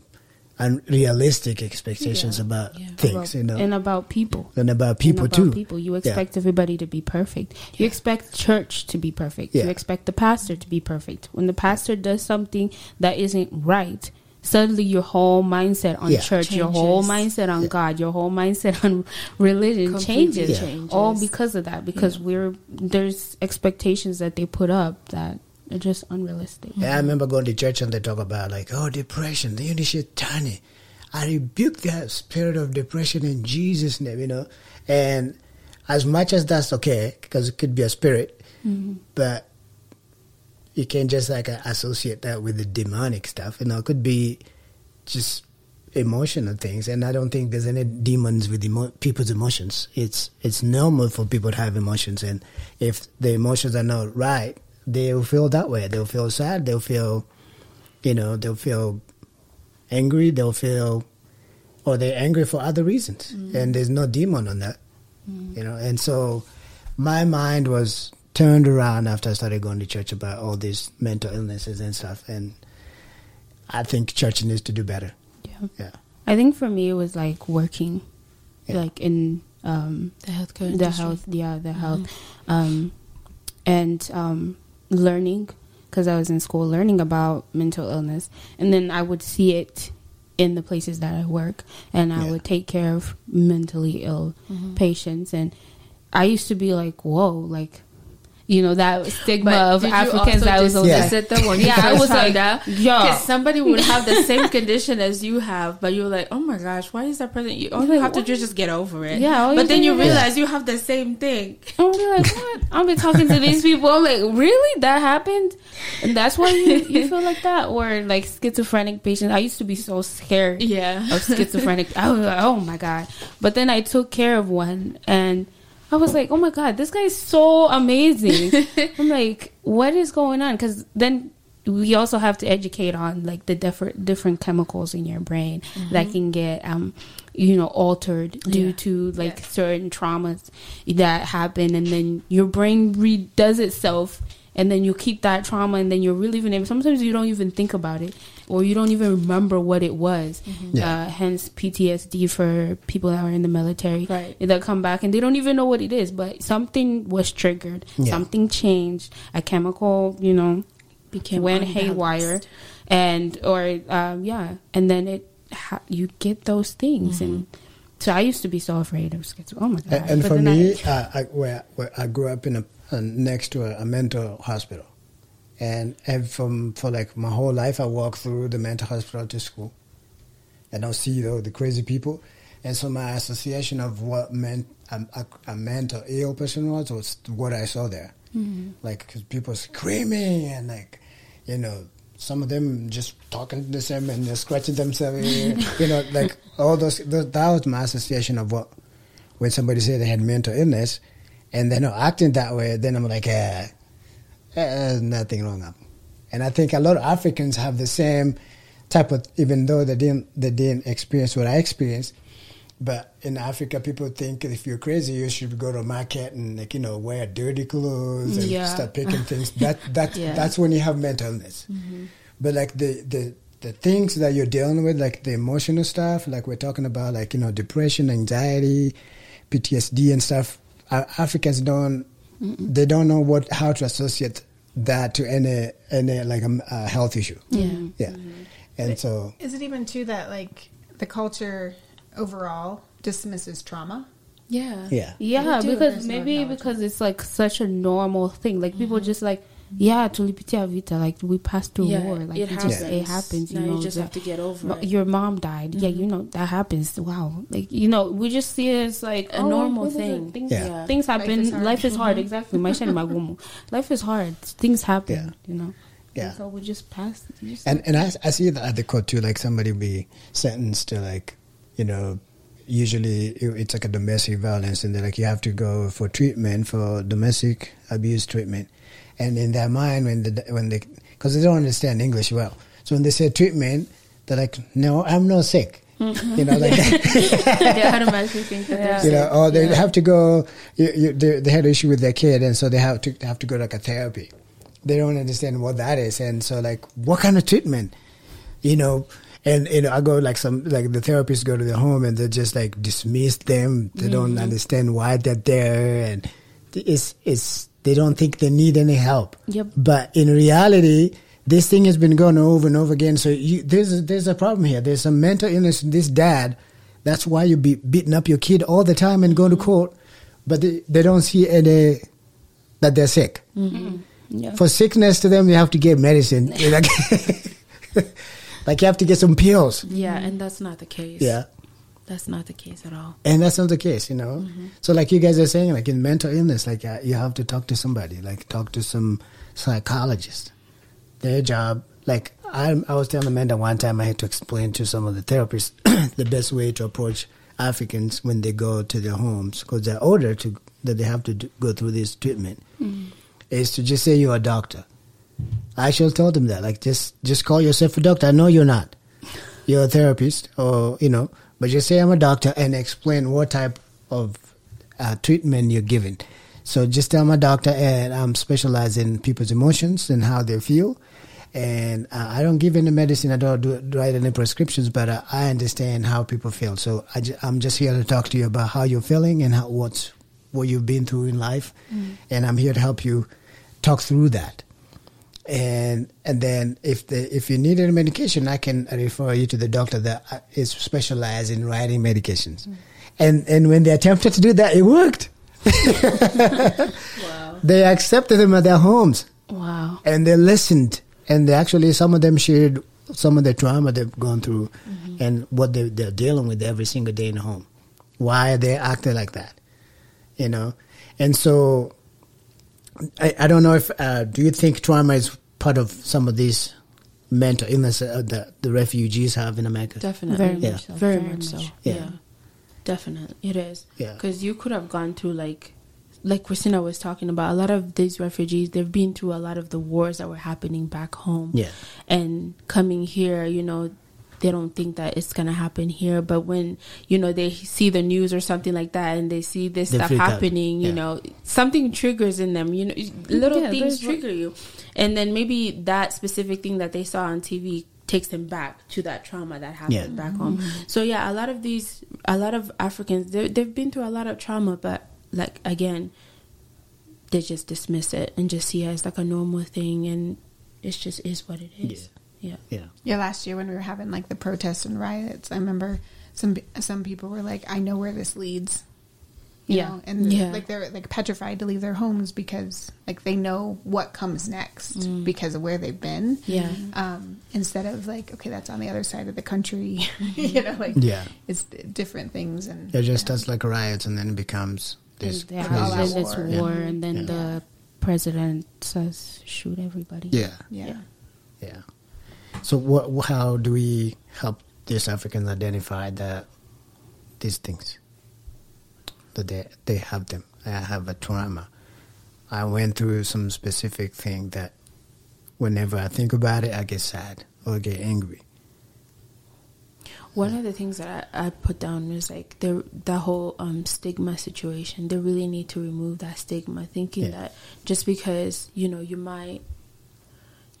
unrealistic expectations about Yeah. things, About- you know, and about people. and about people and about too. People, you Yeah. expect everybody to be perfect. You expect church to be perfect. Yeah. You expect the pastor to be perfect. When the pastor does something that isn't right, suddenly your whole mindset on Yeah. church, your whole mindset on God, your whole mindset on religion Completely changes. changes. All because of that. Because we're there's expectations that they put up that are just unrealistic. Yeah, I remember going to church and they talk about like, oh, depression, the Unishitani. I rebuke that spirit of depression in Jesus' name, you know. And as much as that's okay, because it could be a spirit, but you can't just like uh, associate that with the demonic stuff. You know, it could be just emotional things, and I don't think there's any demons with emo- people's emotions. It's it's normal for people to have emotions, and if the emotions are not right, they'll feel that way. They'll feel sad. They'll feel, you know, they'll feel angry. They'll feel, or they're angry for other reasons, and there's no demon on that, you know. And so, my mind was turned around after I started going to church about all these mental illnesses and stuff, and I think church needs to do better. Yeah. Yeah. I think for me it was like working, Yeah. like in um, the healthcare the industry. health, yeah, the health, um, and um, learning because I was in school learning about mental illness, and then I would see it in the places that I work, and I Yeah. would take care of mentally ill mm-hmm. patients, and I used to be like, whoa, like. You know that stigma But of Africans that was Yeah. like, it though when Yeah, I was like, out? yeah. Somebody would have the same condition as you have, but you're like, oh my gosh, why is that present? You, all you like, have to do is just get over it. Yeah, but then you realize you have the same thing. I'm be like, what? I'll be talking to these people. I'm like, really? That happened? And that's why you, you feel like that? Or like schizophrenic patients. I used to be so scared Yeah. of schizophrenic. I was like, oh my God. But then I took care of one and I was like, oh my God, this guy is so amazing. I'm like, what is going on? Because then we also have to educate on like the different different chemicals in your brain that can get um you know altered due Yeah. to like Yeah. certain traumas that happen and then your brain redoes itself and then you keep that trauma and then you're reliving it sometimes you don't even think about it or you don't even remember what it was Yeah. uh, hence ptsd for people that are in the military Right. that come back and they don't even know what it is but something was triggered Yeah. something changed a chemical you know Became went unbalanced. haywire and or um, yeah and then it ha- you get those things and So I used to be so afraid of schizophrenia. Oh my god! And, and for me, I- uh, I, where, where I grew up in a, next to a, a mental hospital, and, from for like my whole life, I walked through the mental hospital to school, and I'll see know, the crazy people, and so my association of what meant a, a, a mental ill person was was what I saw there, Mm-hmm. like 'cause people screaming and like, you know. Some of them just talking to themselves and they're scratching themselves, you know, like all those, those. That was my association of what when somebody said they had mental illness and they're not acting that way, then I'm like, eh, eh, there's nothing wrong. Up. And I think a lot of Africans have the same type of, even though they didn't, they didn't experience what I experienced. But in Africa, people think if you're crazy, you should go to a market and like you know wear dirty clothes and Yeah. start picking things. That that Yeah. that's when you have mental illness. But like the the the things that you're dealing with, like the emotional stuff, like we're talking about, like you know depression, anxiety, PTSD, and stuff. Uh, Africans don't they don't know what how to associate that to any any like a, a health issue. yeah. Yeah, and so Is it even true that like the culture overall dismisses trauma? Yeah. yeah. Yeah, because maybe because it's like such a normal thing. Like people just like, yeah, tulipitia vita. Like we passed through Yeah, war. Like it it just happens. it happens. You Now know, you just the- have to get over mo- it. Your mom died. Yeah, mm-hmm. you know that happens. Wow, like you know, we just see it as like A oh, normal this is a- thing. Things, Yeah. things Life happen. is hard. Life is hard. Mm-hmm. Exactly. Maisha ni magumu. Life is hard. Things happen. Yeah. You know. Yeah. And so we just pass. just- And and I, I see that at the court too. Like somebody be sentenced to like, you know, usually it's like a domestic violence, and they're like you have to go for treatment for domestic abuse treatment. And in their mind, when the when they because they don't understand English well, so when they say treatment, they're like, no, I'm not sick. Mm-hmm. You know, like they automatically think that you know, or they Yeah. have to go. You, you, they, they had an issue with their kid, and so they have to they have to go to like a therapy. They don't understand what that is, and so like, what kind of treatment, you know? And you know, I go like some like the therapists go to the home, and they just like dismiss them. They don't mm-hmm. understand why they're there, and it's it's they don't think they need any help. Yep. But in reality, this thing has been going over and over again. So you, there's a, there's a problem here. There's some mental illness in this dad. That's why you be beating up your kid all the time and going to court. But they, they don't see any that they're sick. Mm-hmm. yeah. For sickness to them, you have to get medicine. Like, like you have to get some pills. Yeah, and that's not the case. Yeah. That's not the case at all. And that's not the case, you know. So, like you guys are saying, like in mental illness, like uh, you have to talk to somebody, like talk to some psychologist. Their job, like I, I was telling Amanda one time, I had to explain to some of the therapists the best way to approach Africans when they go to their homes because they're older to that they have to do, go through this treatment. Is to just say you're a doctor. I actually told them that, like just just call yourself a doctor. I know you're not you're a therapist or you know but just say i'm a doctor and explain what type of uh, treatment you're giving. So just tell i'm doctor and i'm specialized in people's emotions and how they feel. And uh, i don't give any medicine. I don't do, write any prescriptions but uh, i understand how people feel. So I ju- i'm just here to talk to you about how you're feeling and how, what's what you've been through in life. And i'm here to help you talk through that and and then if the if you need any medication, I can refer you to the doctor that uh, specialized in writing medications. And and when they attempted to do that, it worked. Wow. They accepted them at their homes Wow. and they listened. And they actually, some of them shared some of the trauma they've gone through and what they, they're dealing with every single day in the home. Why are they acting like that, you know? And so I, I don't know if uh, do you think trauma is part of some of these mental illness uh, that the refugees have in America? Definitely. Very Yeah. much so. Very, much, so. Yeah. Yeah. Definitely. It is. Yeah. Because you could have gone through, like, like Christina was talking about, a lot of these refugees, they've been through a lot of the wars that were happening back home. Yeah. And coming here, you know, they don't think that it's going to happen here. But when, you know, they see the news or something like that and they see this They stuff freak out. happening, you know, something triggers in them, you know, little Yeah, things there's- trigger you. And then maybe that specific thing that they saw on TV takes them back to that trauma that happened Yeah. back home. So yeah, a lot of these, a lot of Africans, they- they've been through a lot of trauma, but like again, they just dismiss it and just see it as like a normal thing, and it's just is what it is. Yeah. Yeah. Yeah, last year when we were having like the protests and riots, I remember some some people were like, I know where this leads. You Yeah. know, and Yeah. like they're like petrified to leave their homes because like they know what comes next Mm. because of where they've been. Yeah. Um, instead of like, okay, that's on the other side of the country. Mm-hmm. you know, like Yeah. it's different things and It just starts like riots and then it becomes this Yeah, crazy- and then war. war, Yeah. and then Yeah. the president says shoot everybody. Yeah. yeah. Yeah. So what? How do we help these Africans identify that these things that they they have them? I have a trauma. I went through some specific thing that whenever I think about it, I get sad or get angry. One of the things that I, I put down was like the that whole um, stigma situation. They really need to remove that stigma, thinking Yeah. that just because you know you might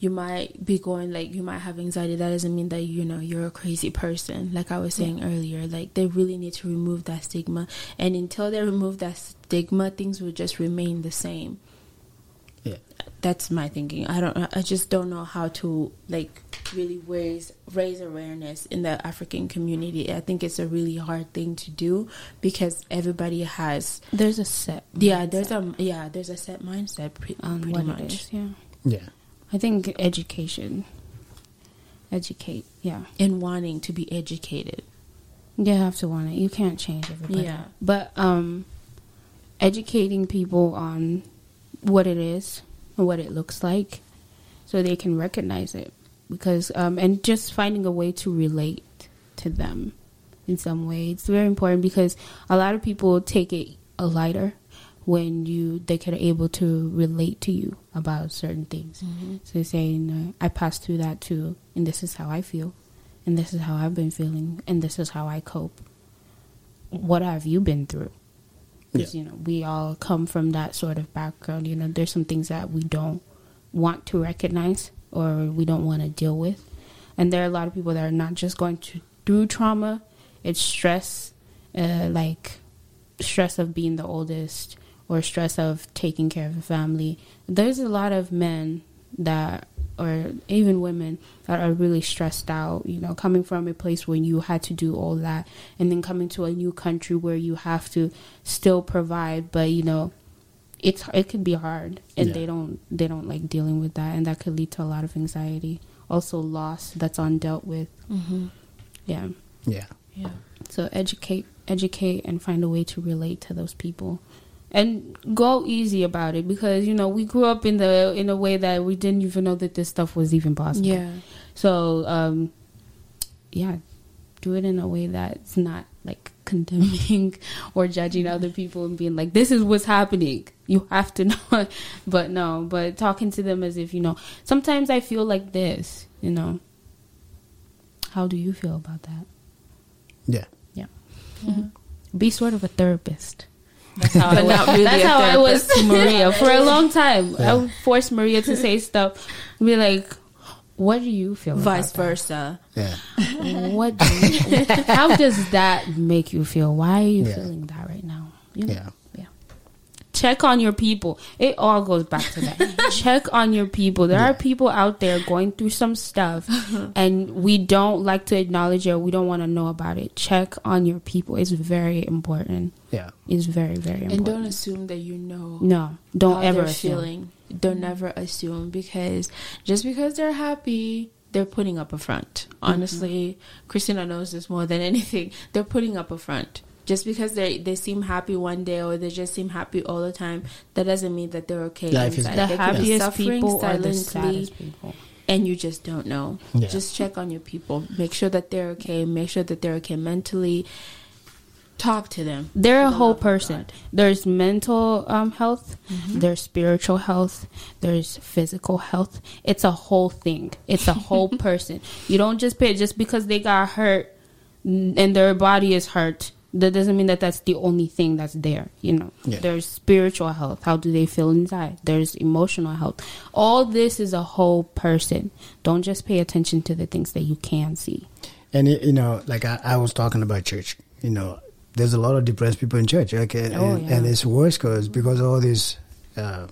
you might be going like you might have anxiety, that doesn't mean that you know you're a crazy person. Like I was saying earlier, like they really need to remove that stigma, and until they remove that stigma, things will just remain the same Yeah. that's my thinking. I don't. I just don't know how to like really raise raise awareness in the African community. I think it's a really hard thing to do because everybody has. There's a set. Yeah, there's a yeah, there's a set mindset pre- on pretty much. it is. Yeah, Yeah. I think education, educate. Yeah, And wanting to be educated. you have to want it. You can't change everybody. Yeah. but um, educating people on what it is and what it looks like, so they can recognize it. Because um, and just finding a way to relate to them in some way. It's very important because a lot of people take it a lighter when you they can able to relate to you about certain things. So they say, you know, I passed through that too, and this is how I feel, and this is how I've been feeling, and this is how I cope. What have you been through? Because you know we all come from that sort of background. You know, there's some things that we don't want to recognize or we don't want to deal with, and there are a lot of people that are not just going to, through trauma. It's stress, uh, like stress of being the oldest or stress of taking care of the family. There's a lot of men that, or even women that are really stressed out, you know, coming from a place where you had to do all that and then coming to a new country where you have to still provide, but you know, it's it could be hard and Yeah. they don't they don't like dealing with that and that could lead to a lot of anxiety. Also loss that's undealt with. Mm-hmm. Yeah. Yeah. Yeah. So educate, educate, and find a way to relate to those people, and go easy about it because you know we grew up in the in a way that we didn't even know that this stuff was even possible. Yeah. So um, yeah, do it in a way that's not like condemning or judging other people and being like, "This is what's happening." You have to know, but no, but talking to them as if you know. Sometimes I feel like this, you know. How do you feel about that? Yeah. Yeah. Be sort of a therapist. That's how, But I, not was. really That's a how I was to Maria for a long time. I would force Maria to say stuff. Be like, "What do you feel?" Vice about versa. Yeah. What? Do you, how does that make you feel? Why are you Yeah. feeling that right now? You know? Yeah. Yeah. Check on your people. It all goes back to that. Check on your people. There are people out there going through some stuff and we don't like to acknowledge it we don't want to know about it. Check on your people. It's very important. Yeah. It's very, very important. And don't assume that you know no, don't how ever assume. feeling. Don't mm-hmm. never assume because just because they're happy, they're putting up a front. Mm-hmm. Honestly, Christina knows this more than anything. They're putting up a front. Just because they they seem happy one day or they just seem happy all the time, that doesn't mean that they're okay. Life is- The They could be happiest suffering people are the silently, saddest people. and you just don't know. Yeah. Just check on your people. Make sure that they're okay. Make sure that they're okay mentally. Talk to them. They're a the whole person. God. There's mental um, health, there's spiritual health, there's physical health. It's a whole thing. It's a whole person. You don't just pay just because they got hurt and their body is hurt. That doesn't mean that that's the only thing that's there. You know, Yeah. there's spiritual health. How do they feel inside? There's emotional health. All this is a whole person. Don't just pay attention to the things that you can see. And it, you know, like I, I was talking about church. You know, there's a lot of depressed people in church. Okay, and, Oh, yeah. and it's worse because because of all these uh,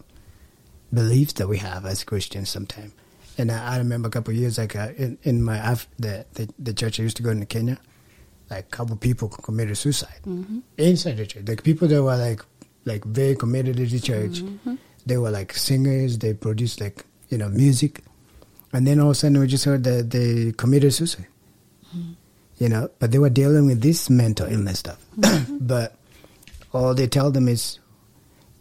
beliefs that we have as Christians sometimes. And I, I remember a couple of years like uh, in, in my Af- the, the the church I used to go in Kenya. Like a couple people committed suicide mm-hmm. inside the church. Like people that were like like very committed to the church. Mm-hmm. They were like singers. They produced like you know music, and then all of a sudden we just heard that they committed suicide. Mm-hmm. You know, but they were dealing with this mental illness stuff. but all they tell them is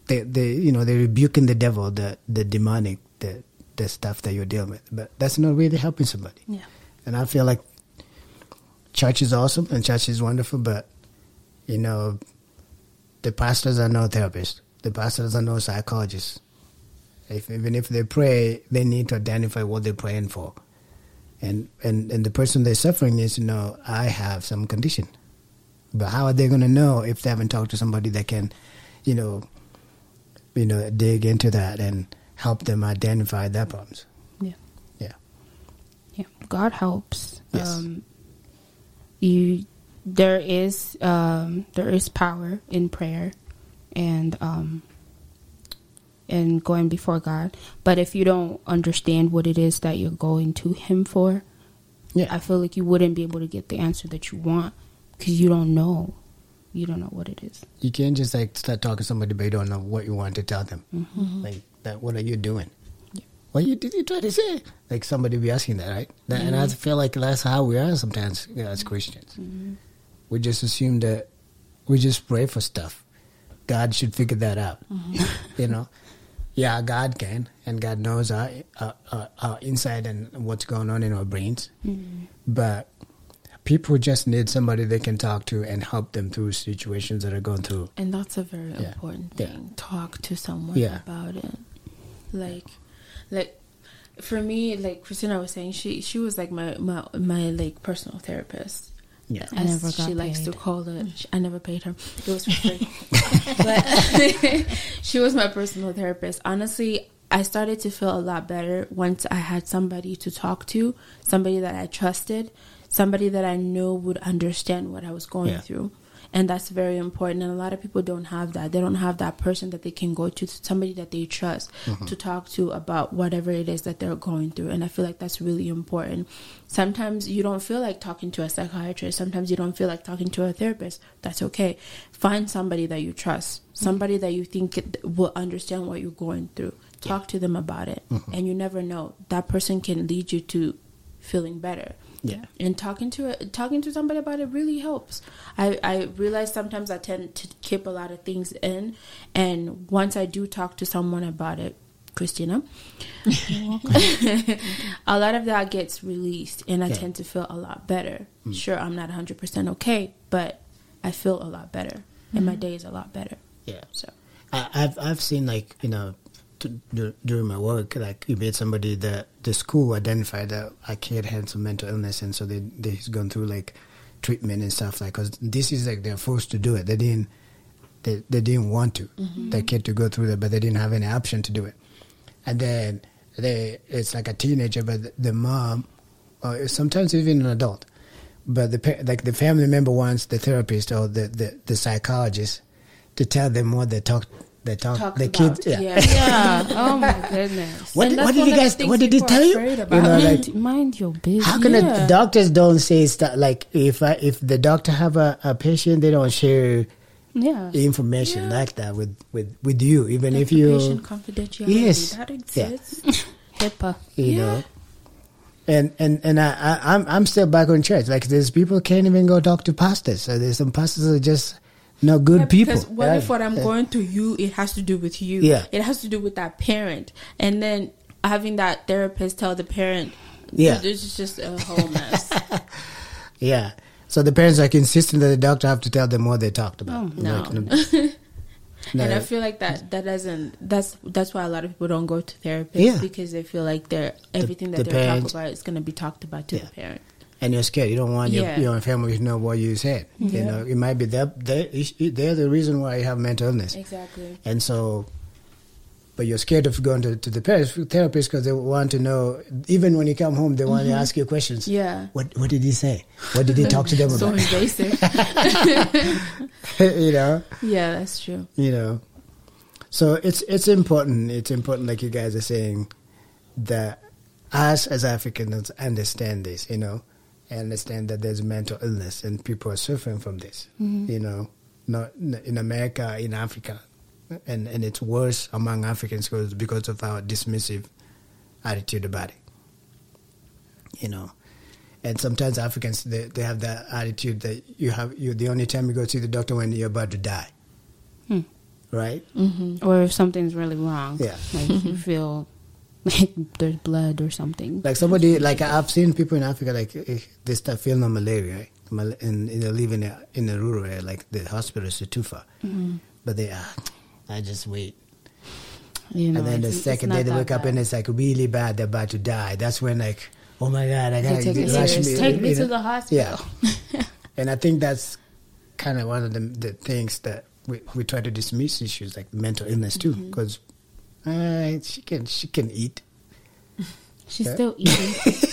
they they you know they're rebuking the devil, the the demonic, the the stuff that you're dealing with. But that's not really helping somebody. Yeah. And I feel like church is awesome and church is wonderful, but you know, the pastors are no therapists. The pastors are no psychologists. If, even if they pray, they need to identify what they're praying for. And, and, and the person they're suffering needs to know, I have some condition. But how are they going to know if they haven't talked to somebody that can, you know, you know, dig into that and help them identify their problems? Yeah. Yeah. Yeah, God helps. Yes. Um, you, there is um, there is power in prayer, and um, and going before God. But if you don't understand what it is that you're going to Him for, Yeah. I feel like you wouldn't be able to get the answer that you want because you don't know. You don't know what it is. You can't just like start talking to somebody, but you don't know what you want to tell them. Like that, what are you doing? What you did you try to say? Like somebody be asking that, right? That, And I feel like that's how we are sometimes you know, as Christians. We just assume that we just pray for stuff. God should figure that out. Mm-hmm. you know, yeah, God can, and God knows our our, our, our inside and what's going on in our brains. Mm-hmm. But people just need somebody they can talk to and help them through situations that are going through. And that's a very Yeah. important Yeah. thing. Talk to someone Yeah. about it. Like, like for me, like Christina was saying, she she was like my my my like personal therapist. Yeah. I as never got she likes to call it. She- I never paid her. It was for free. but she was my personal therapist. Honestly, I started to feel a lot better once I had somebody to talk to, somebody that I trusted, somebody that I know would understand what I was going Yeah. through. And that's very important. And a lot of people don't have that. They don't have that person that they can go to, somebody that they trust mm-hmm. to talk to about whatever it is that they're going through. And I feel like that's really important. Sometimes you don't feel like talking to a psychiatrist. Sometimes you don't feel like talking to a therapist. That's okay. Find somebody that you trust, somebody that you think will understand what you're going through. Talk to them about it. Mm-hmm. And you never know. That person can lead you to feeling better Yeah. and talking to it, talking to somebody about it really helps. I I realize sometimes I tend to keep a lot of things in, and once I do talk to someone about it, Christina, a lot of that gets released, and I Yeah. tend to feel a lot better. Mm. Sure, I'm not 100 percent okay, but I feel a lot better, and my mm-hmm. day is a lot better. Yeah. So I, I've I've seen like you know t- dur- during my work like you meet somebody that the school identified that a kid had some mental illness and so they they he's gone through like treatment and stuff like because this is like they're forced to do it. They didn't they, they didn't want to mm-hmm. the kid to go through that but they didn't have any option to do it. And then they it's like a teenager but the, the mom or sometimes even an adult but the like the family member wants the therapist or the the, the psychologist to tell them what they talk they talk talk the about kids yeah. Yeah. oh my goodness. What, did- what did you guys what did he tell you afraid you about. know like mind, mind your business. how can Yeah. the doctors don't say stuff like if I, if the doctor have a, a patient they don't share Yeah. information Yeah. like that with, with, with you even if Patient you confidentiality Yes. that Yeah. exists. HIPAA. you Yeah. know and and and I, I I'm I'm still back on church like there's people can't even go talk to pastors so there's some pastors that are just no good Yeah, people Because what if what I'm going through you, it has to do with you. Yeah. It has to do with that parent. And then having that therapist tell the parent, Yeah. this is just a whole mess. yeah so the parents are like insisting that the doctor have to tell them what they talked about Oh, no. Like, no. And I feel like that that doesn't that's that's why a lot of people don't go to therapists Yeah. because they feel like they're everything the that they're parents- talking about is gonna be talked about to Yeah. the parent. And you're scared. You don't want your, Yeah. your family to know what you said. You Yeah. know, it might be that they they're the reason why you have mental illness, Exactly. and so. But you're scared of going to, to the therapist because they want to know. Even when you come home, they want to ask you questions. Mm-hmm. Yeah. What What did he say? What did he talk to them So about? invasive. you know, yeah, that's true. you know. So it's it's important. It's important, like you guys are saying, that us as Africans understand this. You know, I understand that there's mental illness and people are suffering from this. You know, not in America, in Africa, and and it's worse among Africans because because of our dismissive attitude about it. You know, and sometimes Africans they, they have that attitude that you have you the only time you go see the doctor when you're about to die, Hmm. right? Or if something's really wrong. Yeah. Like you feel like there's blood or something. Like somebody, like I've seen people in Africa, like eh, they start feeling malaria, and, they live in a, in a rural area, like the hospitals are too far. But they, ah, I just wait. You know, and then the second day they wake up and it's like really bad, they're about to die. That's when like, oh my God, I gotta take rush serious. Take me to the hospital. Yeah. and I think that's kind of one of the, the things that we, we try to dismiss issues like mental illness too, Mm-hmm. Because uh, she can she can eat. She's Yeah. still eating.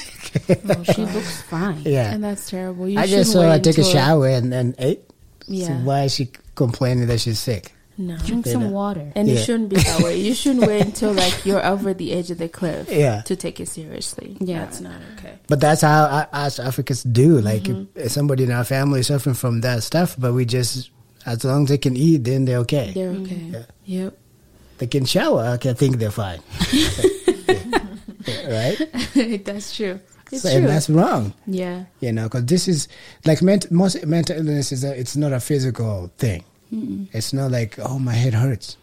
Oh, she looks fine. Yeah. And that's terrible. You I just shouldn't saw her take a shower and then ate. So Yeah. why is she complaining that she's sick? No. Drink You some know. water. And it Yeah. shouldn't be that way. You shouldn't wait until like you're over the edge of the cliff Yeah. to take it seriously. Yeah. That's not okay. But that's how I- us Africans do. Like if somebody in our family is suffering from that stuff, but we just as long as they can eat, then they're okay. They're okay. Yeah. Yep. They can shower. I can think they're fine. Right? that's true. It's So- true. and that's wrong. yeah. You know, because this is like ment- most mental illness is a, it's not a physical thing. It's not like oh my head hurts.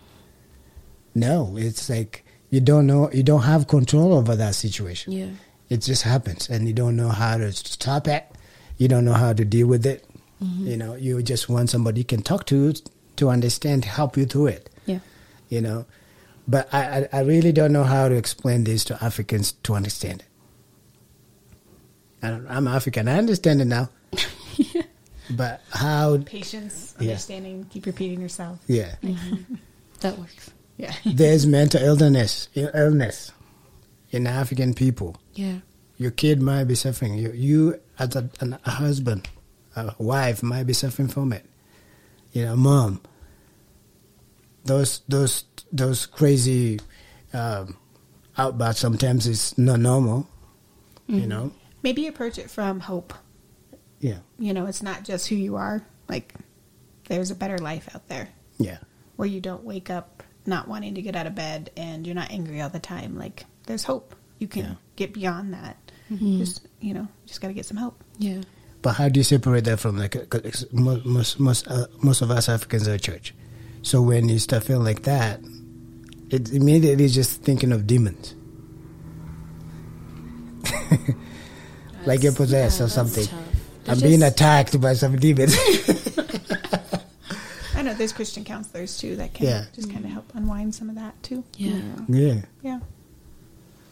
No, it's like you don't know you don't have control over that situation. Yeah. It just happens, and you don't know how to stop it. You don't know how to deal with it. Mm-hmm. You know, you just want somebody you can talk to to understand, help you through it. Yeah. You know, but I, I, I really don't know how to explain this to Africans to understand it. I don't, I'm African. I understand it now. But how? Patience, Yeah. understanding, keep repeating yourself. Yeah, mm-hmm. That works. Yeah. there's mental illness, illness in African people. Yeah. Your kid might be suffering. You, you as a, an, a husband, a wife, might be suffering from it. You know, mom. Those those those crazy um, outbursts sometimes is not normal. You know. Maybe approach it from hope. Yeah. You know, it's not just who you are. Like, there's a better life out there Yeah. where you don't wake up not wanting to get out of bed and you're not angry all the time. Like, there's hope. You can Yeah. get beyond that. Just, you know, just got to get some help. Yeah. But how do you separate that from like 'cause most most most, uh, most of us Africans are church, so when you start feeling like that, it immediately just thinking of demons, like you're possessed or something. I'm being attacked by some demons. I know there's Christian counselors too that can Yeah. just kind of help unwind some of that too. Yeah. yeah, Yeah.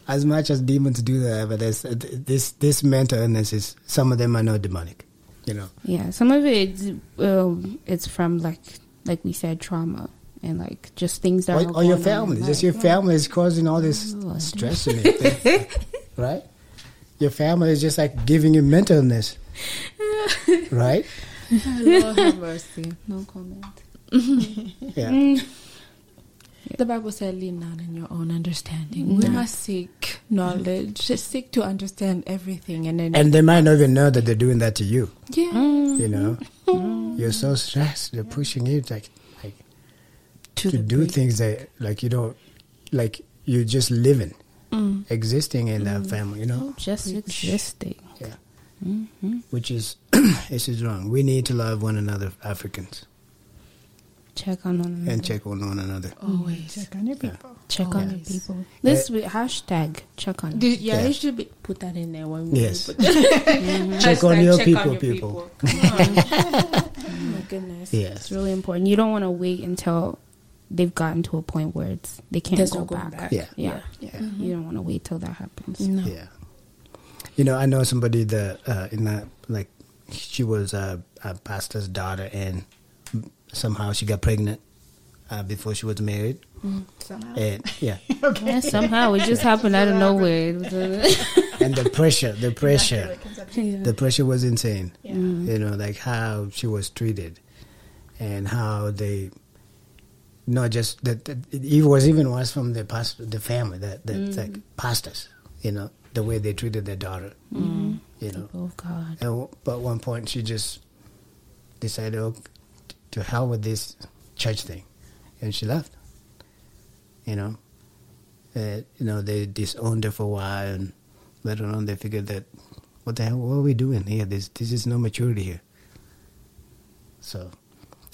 as much as demons do that, but there's, uh, this this mental illness is some of them are not demonic, you know. Yeah, some of it um, it's from like like we said trauma and like just things that Or, are or your going on family, just life. your family is causing all this oh, Lord. stress in it, right? Your family is just like giving you mental illness, right? Lord have mercy. No comment. Yeah, The Bible said, "Lean not in your own understanding." We must seek knowledge, just seek to understand everything, and then and they might not even know that they're doing that to you. yeah, You know, you're so stressed. They're pushing you like like to, to do things that like you don't like. You're just living, Mm. existing in that family. You know, Just existing. yeah. Mm-hmm. Which is this is wrong. We need to love one another, Africans, Check on one another. and check on one another. Always. Check on your people. Check on the Always. people. This week, hashtag check on. Did- yeah, Yeah. you should be, put that in there when we Yes. put Check on your check people, on your people. Come on. oh my goodness. Yes. It's really important. You don't want to wait until they've gotten to a point where it's they can't There's go no back. back. Yeah. Yeah. Yeah. You don't want to wait till that happens. No. Yeah. You know, I know somebody that uh, in that like she was a, a pastor's daughter, and somehow she got pregnant uh, before she was married, mm-hmm. Somehow. and yeah, Yeah, somehow it just happened out of nowhere. It was a- and the pressure, the pressure, yeah. the pressure was insane. Yeah. Mm-hmm. You know, like how she was treated, and how they. Not just that, that it was even worse from the past, the family, that that mm-hmm. like pastors, you know, the way they treated their daughter. You you know. Oh God. And, but at one point, she just decided, oh, to hell with this church thing, and she left. You know, uh, you know they disowned her for a while, and later on they figured that, what the hell, what are we doing here? This this is no maturity here. So,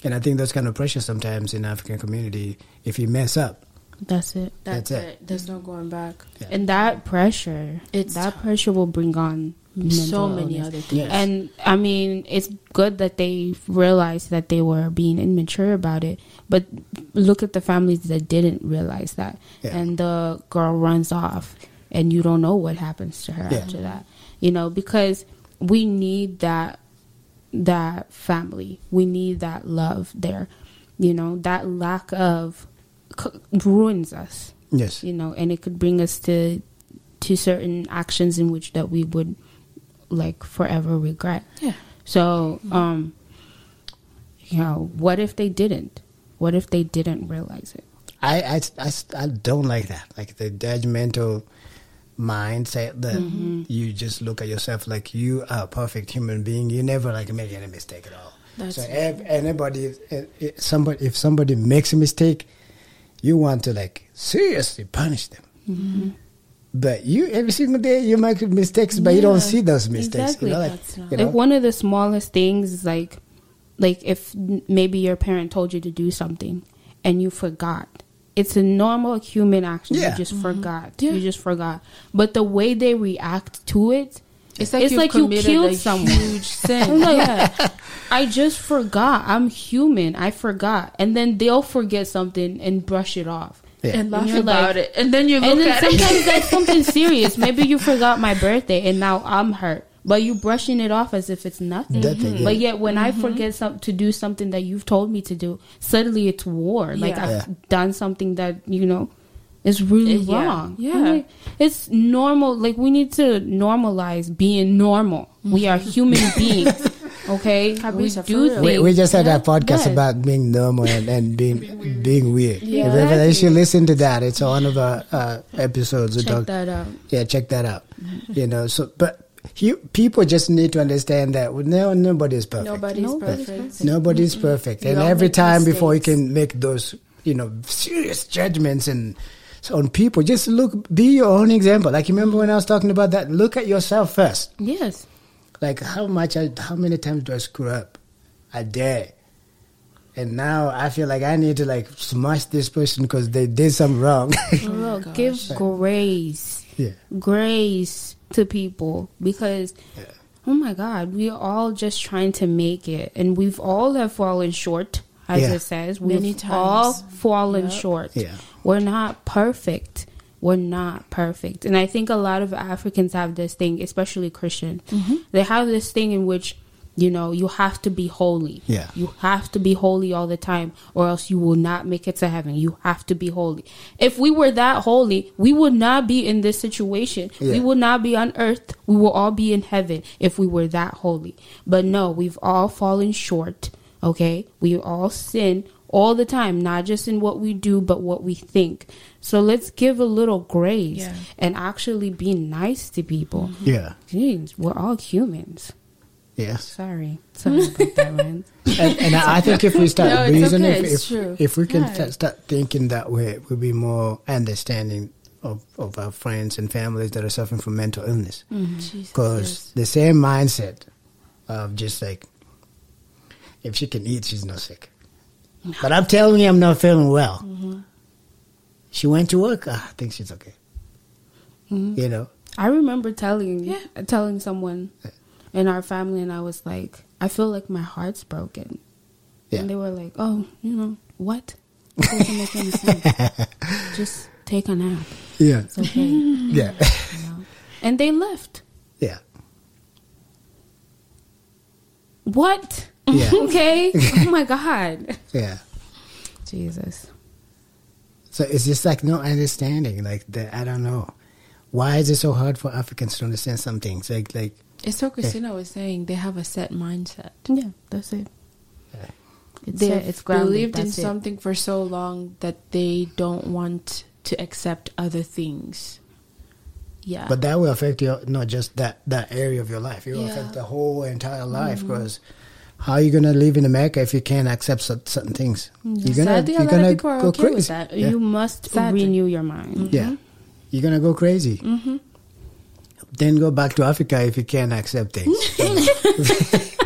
and I think those kind of pressure sometimes in African community, if you mess up, That's it. That's, That's it. it. There's no going back. Yeah. And that pressure, It's that pressure will bring on so many illness. other things. Yes. And I mean, it's good that they realized that they were being immature about it. But look at the families that didn't realize that, Yeah. and the girl runs off, and you don't know what happens to her Yeah. after that. You know, because we need that that family. We need that love there. You know, that lack of c- ruins us yes, you know and it could bring us to to certain actions in which that we would like forever regret Yeah. so um you know what if they didn't what if they didn't realize it I, I, I, I don't like that. Like the judgmental mindset that Mm-hmm. you just look at yourself like you are a perfect human being. You never like make any mistake at all. That's so if anybody, if if somebody, if somebody makes a mistake, you want to like seriously punish them. Mm-hmm. But you every single day you make mistakes, but you don't see those mistakes. exactly. You know, like, That's not- you know? like one of the smallest things is like like if maybe your parent told you to do something and you forgot it's a normal human action Yeah. you just mm-hmm. forgot Yeah. you just forgot but the way they react to it It's like, It's you've like you committed killed a someone. huge sin. I'm like, yeah. I just forgot. I'm human. I forgot. And then they'll forget something and brush it off. Yeah. And laugh you're about like- it. And then you look And then at it. sometimes that's something serious. Maybe you forgot my birthday and now I'm hurt. But you brushing it off as if it's nothing. Nothing, yeah. But yet when I mm-hmm. forget some, to do something that you've told me to do, suddenly it's war. Like Yeah. I've Yeah. done something that, you know, is really yeah. wrong. Yeah. I'm like, it's normal. Like we need to normalize being normal. We mm-hmm. are human beings. Okay? Kabisa, we for do real. We, we just had Yeah. a podcast Yes. about being normal and, and being being weird. Yeah. If ever they should listen to that. It's one of our uh, episodes. we Check talk- that out. Yeah, check that out. You know, so but you, people just need to understand that no nobody's perfect. Nobody's Nobody's perfect. Nobody's perfect, and every make time before you can make those you know serious judgments and so on people, just look, be your own example. Like you remember when I was talking about that. Look at yourself first. Yes. Like how much, I, how many times do I screw up a day? And now I feel like I need to like smash this person because they did something wrong. Well, oh, gosh. give grace, yeah, grace to people because, Yeah. oh my God, we are all just trying to make it, and we've all have fallen short, as Yeah. it says. We've Many all fallen Yep. short. yeah, We're not perfect. We're not perfect, and I think a lot of Africans have this thing, especially Christian. Mm-hmm. They have this thing in which. You know, you have to be holy. Yeah. You have to be holy all the time, or else you will not make it to heaven. You have to be holy. If we were that holy, we would not be in this situation. We Yeah. would not be on earth. We will all be in heaven if we were that holy. But no, we've all fallen short. Okay? We all sin all the time, not just in what we do, but what we think. So let's give a little grace Yeah. and actually be nice to people. yeah, Jeez, we're all humans. yes. Sorry. Sorry about that, man. and, and I I think if we start No, reasoning, okay, if, if, if we can Yeah. sta- start thinking that way, we'll be more understanding of, of our friends and families that are suffering from mental illness. Jesus, Because yes. the same mindset of just like, if she can eat, she's not sick. But I'm telling you, I'm not feeling well. Mm-hmm. She went to work. Ah, I think she's okay. Mhm. You know, I remember telling Yeah. telling someone in our family, and I was like, I feel like my heart's broken. Yeah. And they were like, Oh, you know what? It doesn't make any sense. Just take a nap. yeah, It's okay. you yeah, know? And they left. yeah, What? Yeah. okay. Oh my God. yeah. Jesus. So it's just like no understanding. Like the, I don't know, why is it so hard for Africans to understand some things? Like like It's what Christina was saying. They have a set mindset. Yeah, that's it. It's They've it. It's grounded. believed in That's it. something for so long that they don't want to accept other things. Yeah. But that will affect your not just that that area of your life. It will Yeah. affect the whole entire life mm-hmm. because how are you gonna live in America if you can't accept certain things? You're gonna Sadly, you're lot gonna people are go okay crazy. with that. Yeah. You must Sadly. renew your mind. yeah, you're gonna go crazy. Mm-hmm. Then go back to Africa if you can't accept things.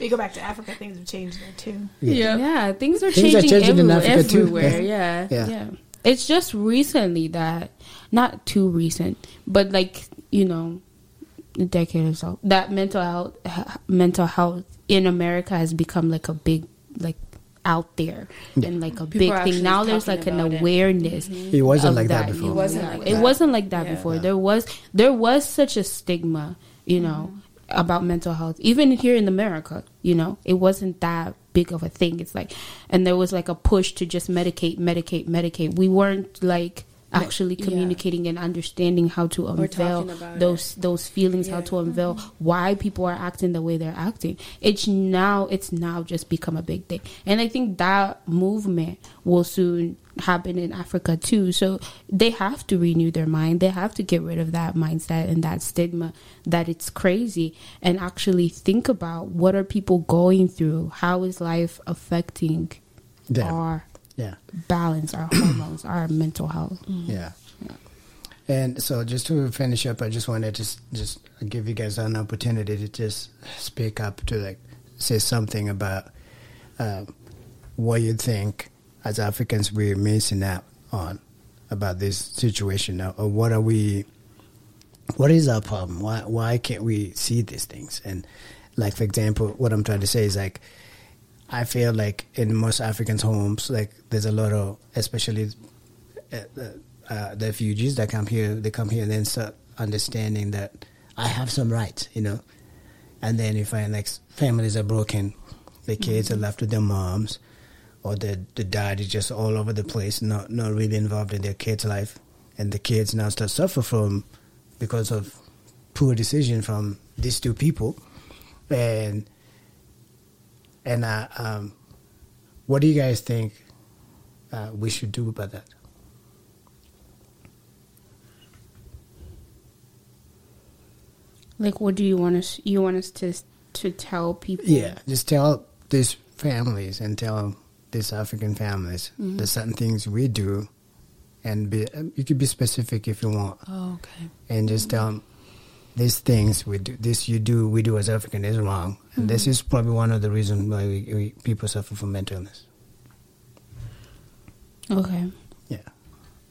If you go back to Africa, things have changed there too. Yeah. Yeah, things are Things are changing, changing in everywhere. Africa too. everywhere. Yeah. Yeah. Yeah. yeah, It's just recently that, not too recent, but like you know, a decade or so, that mental health, mental health in America has become like a big, like out there and like a People big thing. Now there's like an about it. awareness. Mm-hmm. It wasn't like that you before. It wasn't like it that. wasn't like that Yeah. before. Yeah. There was there was such a stigma, you know, mm-hmm. about mental health. Even here in America, you know, it wasn't that big of a thing. It's like and there was like a push to just medicate, medicate, medicate. We weren't like actually yeah. communicating and understanding how to unveil talking about those those feelings, how to unveil why people are acting the way they're acting. It's now it's now just become a big thing. And I think that movement will soon happen in Africa too. So they have to renew their mind. They have to get rid of that mindset and that stigma that it's crazy and actually think about what are people going through? How is life affecting Yeah. our Yeah. balance, our hormones, our mental health? Yeah. And so, just to finish up, I just wanted to just give you guys an opportunity to just speak up to like say something about uh, what you think as Africans we're missing out on about this situation now, or what are we? What is our problem? Why why can't we see these things? And like for example, what I'm trying to say is like I feel like in most Africans' homes, like there's a lot of, especially uh, uh, the refugees that come here, they come here and then start understanding that I have some rights, you know. And then you find like families are broken, the kids are left with their moms, or the the dad is just all over the place, not not really involved in their kids' life, and the kids now start suffer from because of poor decision from these two people, and and uh, um, what do you guys think uh, we should do about that? Like, what do you want us? You want us to to tell people? Yeah, just tell these families and tell these African families the certain things we do, and be um, you could be specific if you want, Oh, okay. and just tell them these things we do, this you do, we do as African is wrong, and this is probably one of the reasons why we, we people suffer from mental illness. Okay. Yeah,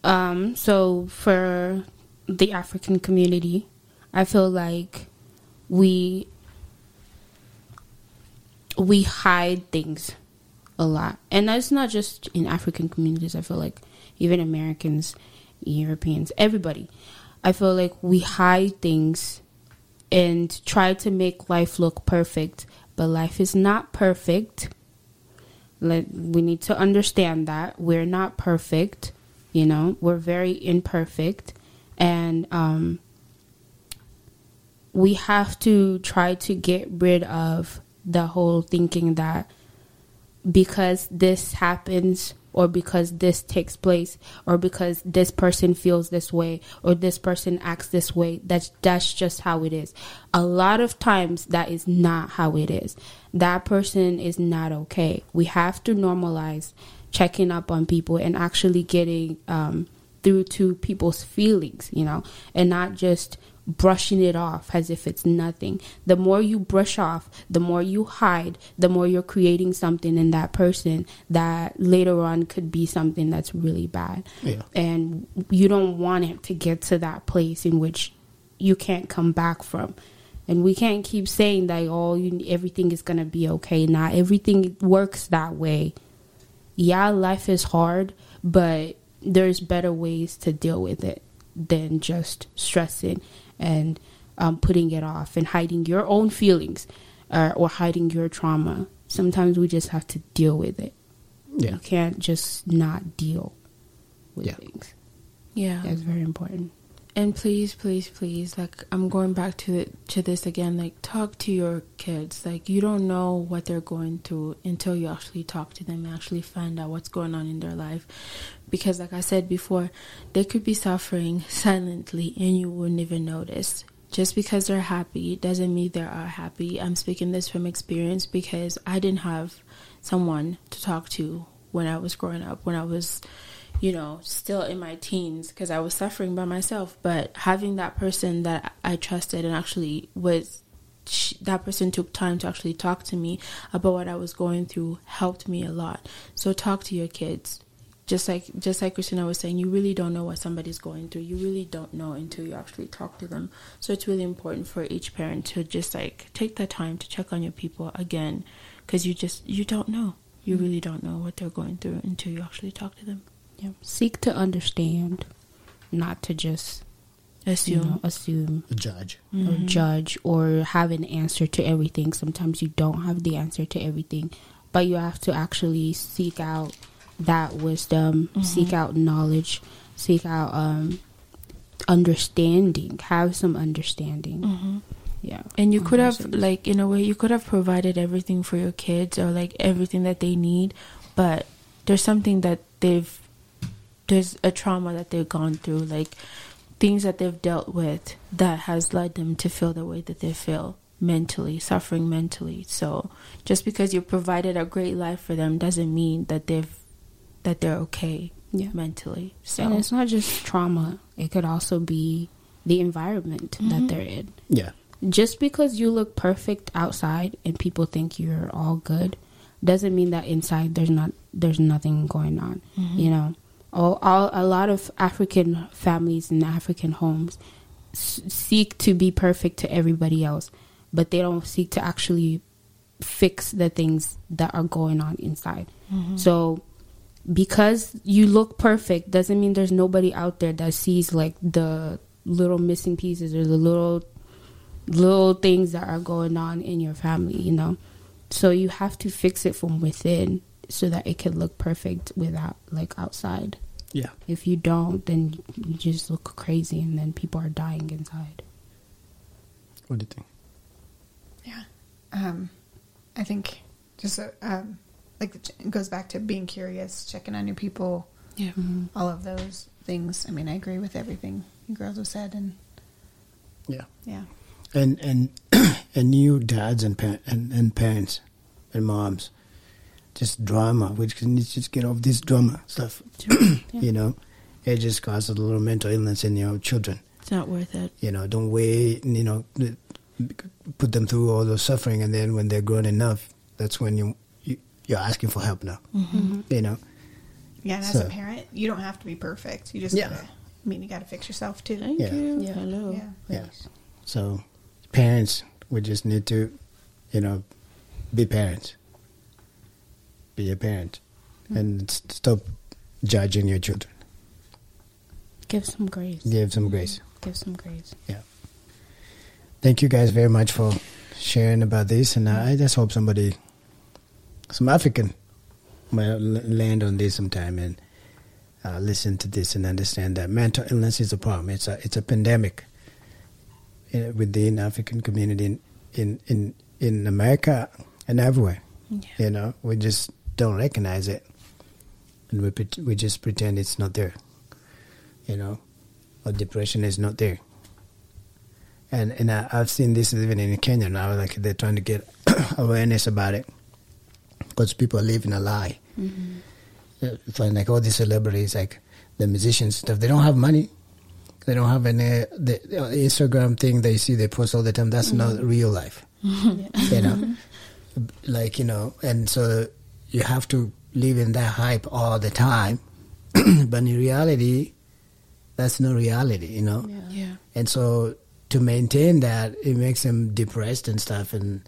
Um, so for the African community, I feel like we we hide things a lot. And that's not just in African communities. I feel like even Americans, Europeans, everybody. I feel like we hide things and try to make life look perfect, but life is not perfect. Let we need to understand that we're not perfect. You know, we're very imperfect, and um, we have to try to get rid of the whole thinking that because this happens or because this takes place or because this person feels this way or this person acts this way. That's that's just how it is. A lot of times that is not how it is. That person is not okay. We have to normalize checking up on people and actually getting um, through to people's feelings you know and not just brushing it off as if it's nothing. The more you brush off, the more you hide, the more you're creating something in that person that later on could be something that's really bad. Yeah. And you don't want it to get to that place in which you can't come back from. And we can't keep saying that oh everything is going to be okay. Not everything works that way. Yeah, life is hard, but there's better ways to deal with it than just stressing and um, putting it off and hiding your own feelings uh, or hiding your trauma. Sometimes we just have to deal with it. yeah, You can't just not deal with Yeah. things. Yeah. That's very important. And please, please, please, like I'm going back to it to this again. Like talk to your kids. Like you don't know what they're going through until you actually talk to them and actually find out what's going on in their life. Because like I said before, they could be suffering silently and you wouldn't even notice. Just because they're happy doesn't mean they are happy. I'm speaking this from experience because I didn't have someone to talk to when I was growing up, when I was, you know, still in my teens because I was suffering by myself. But having that person that I trusted and actually was that person took time to actually talk to me about what I was going through helped me a lot. So talk to your kids. Just like just like Christina was saying, you really don't know what somebody's going through. You really don't know until you actually talk to them. So it's really important for each parent to just like take the time to check on your people again, because you just you don't know. You really don't know what they're going through until you actually talk to them. Yeah. Seek to understand, not to just assume, you know, assume, judge, mm-hmm. judge, or have an answer to everything. Sometimes you don't have the answer to everything, but you have to actually seek out that wisdom, mm-hmm. seek out knowledge, seek out um, understanding, have some understanding. Mm-hmm. Yeah. And you could have, like, in a way, you could have provided everything for your kids or, like, everything that they need, but there's something that they've, there's a trauma that they've gone through, like, things that they've dealt with that has led them to feel the way that they feel mentally, suffering mentally. So just because you provided a great life for them doesn't mean that they've that they're okay yeah. mentally. So and it's not just trauma; it could also be the environment mm-hmm. that they're in. Yeah. Just because you look perfect outside and people think you're all good, doesn't mean that inside there's not there's nothing going on. Mm-hmm. You know, all, all a lot of African families and African homes s- seek to be perfect to everybody else, but they don't seek to actually fix the things that are going on inside. Mm-hmm. So because you look perfect doesn't mean there's nobody out there that sees like the little missing pieces or the little little things that are going on in your family, you know. So you have to fix it from within so that it can look perfect without like outside. Yeah. If you don't, then you just look crazy and then people are dying inside. What do you think? Yeah. Um I think just uh, um like it goes back to being curious, checking on your people. Yeah. Mm-hmm. All of those things. I mean, I agree with everything you girls have said and Yeah. Yeah. And and and new dads and pa- and, and parents and moms just drama. We just need to just get off this drama stuff. yeah. You know, it just causes a little mental illness in your children. It's not worth it. You know, don't wait. You know, put them through all the suffering, and then when they're grown enough, that's when you, you you're asking for help now. Mm-hmm. You know. Yeah, and so, as a parent, you don't have to be perfect. You just yeah. gotta. I mean, you got to fix yourself too. Thank yeah. you. Yeah. Hello. Yeah. yeah. So, parents, we just need to, you know, be parents be a parent mm-hmm. and stop judging your children. Give some grace. Give some grace. Give some grace. Yeah. Thank you guys very much for sharing about this, and I just hope somebody, some African, will land on this sometime and uh, listen to this and understand that mental illness is a problem. It's a it's a pandemic within African community in in in, in America and everywhere. Yeah. You know, we just don't recognize it, and we we just pretend it's not there. You know, or depression is not there. And and I, have seen this even in Kenya now. Like they're trying to get awareness about it because people are living a lie. Mm-hmm. Find like all these celebrities, like the musicians stuff, they don't have money. They don't have any the, Instagram thing they see they post all the time. That's mm-hmm. not real life. you know, like you know, and so you have to live in that hype all the time. but in reality, that's no reality, you know? Yeah. yeah. And so to maintain that, it makes them depressed and stuff and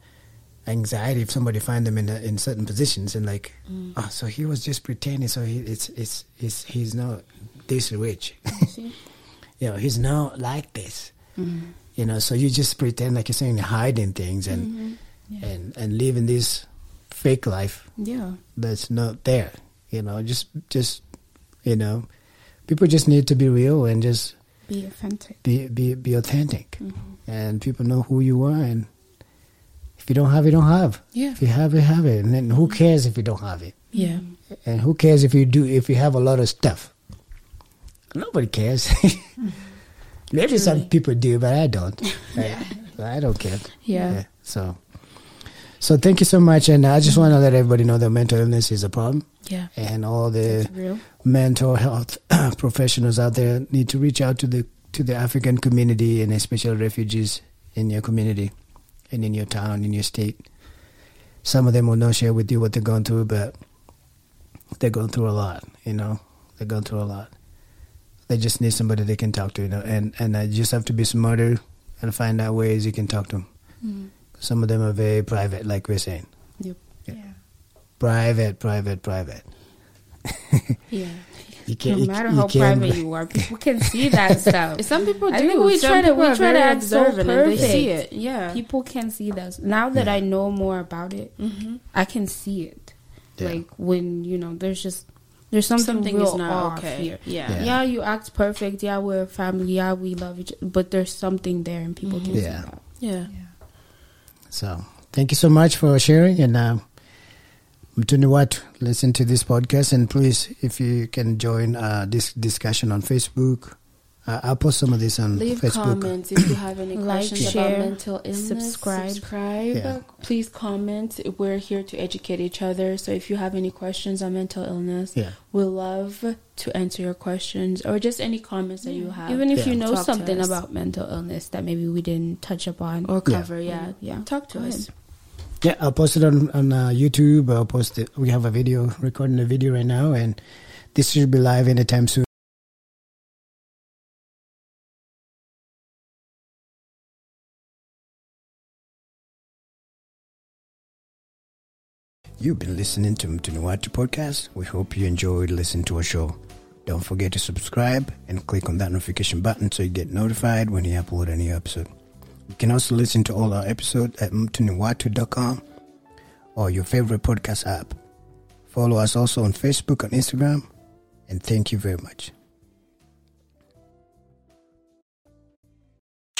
anxiety if somebody find them in a, in certain positions and like, mm. oh, so he was just pretending. So he, it's, it's, it's, he's not this rich. you know, he's not like this. Mm. You know, so you just pretend like you're saying hiding things and, mm-hmm. yeah. and, and living this fake life. Yeah. That's not there. You know, just just you know, people just need to be real and just be authentic. Be be be authentic. Mm-hmm. And people know who you are and if you don't have it, don't have. Yeah. If you have it, have it. And then who cares if you don't have it? Yeah. And who cares if you do if you have a lot of stuff? Nobody cares. Maybe some people do, but I don't. I, I don't care. Yeah. So, so thank you so much, and I just want to let everybody know that mental illness is a problem, Yeah. and all the mental health professionals out there need to reach out to the to the African community and especially refugees in your community and in your town, in your state. Some of them will not share with you what they're going through, but they're going through a lot. You know, they're going through a lot. They just need somebody they can talk to. You know, and and I just have to be smarter and find out ways you can talk to them. Mm. Some of them are very private, like we're saying. Yep. Yeah. Private, private, private. Yeah. You No can't. you- matter you how can't- private you are, people can see that stuff. Some people do. I think we Some try to people we try to act so observant and they see it. Yeah. People can see that. Now that Yeah. I know more about it, hmm I can see it. Yeah. Like when you know, there's just there's something, Something real is not off okay. here. Yeah. Yeah. Yeah. you act perfect. Yeah, we're a family. Yeah, we love each other. But there's something there, and people can Yeah. see that. Yeah. So thank you so much for sharing and uh, Mtu Ni Watu, listen to this podcast and please if you can join uh, this discussion on Facebook. Uh, I'll post some of this on Leave Facebook. Leave comments if you have any Like, questions share, about mental illness. subscribe. Subscribe. Yeah. Please comment. We're here to educate each other. So if you have any questions on mental illness, Yeah. we'll love to answer your questions or just any comments that you have. Even if Yeah. you know Talk something about mental illness that maybe we didn't touch upon, or cover, yeah. Yeah. Talk to Go us. Yeah, I'll post it on on uh, YouTube. I'll post it. We have a video recording a video right now, and this should be live anytime soon. You've been listening to Mtu Ni Watu podcast. We hope you enjoyed listening to our show. Don't forget to subscribe and click on that notification button so you get notified when we upload a new episode. You can also listen to all our episodes at mtuniwatu.com or your favorite podcast app. Follow us also on Facebook and Instagram. And thank you very much.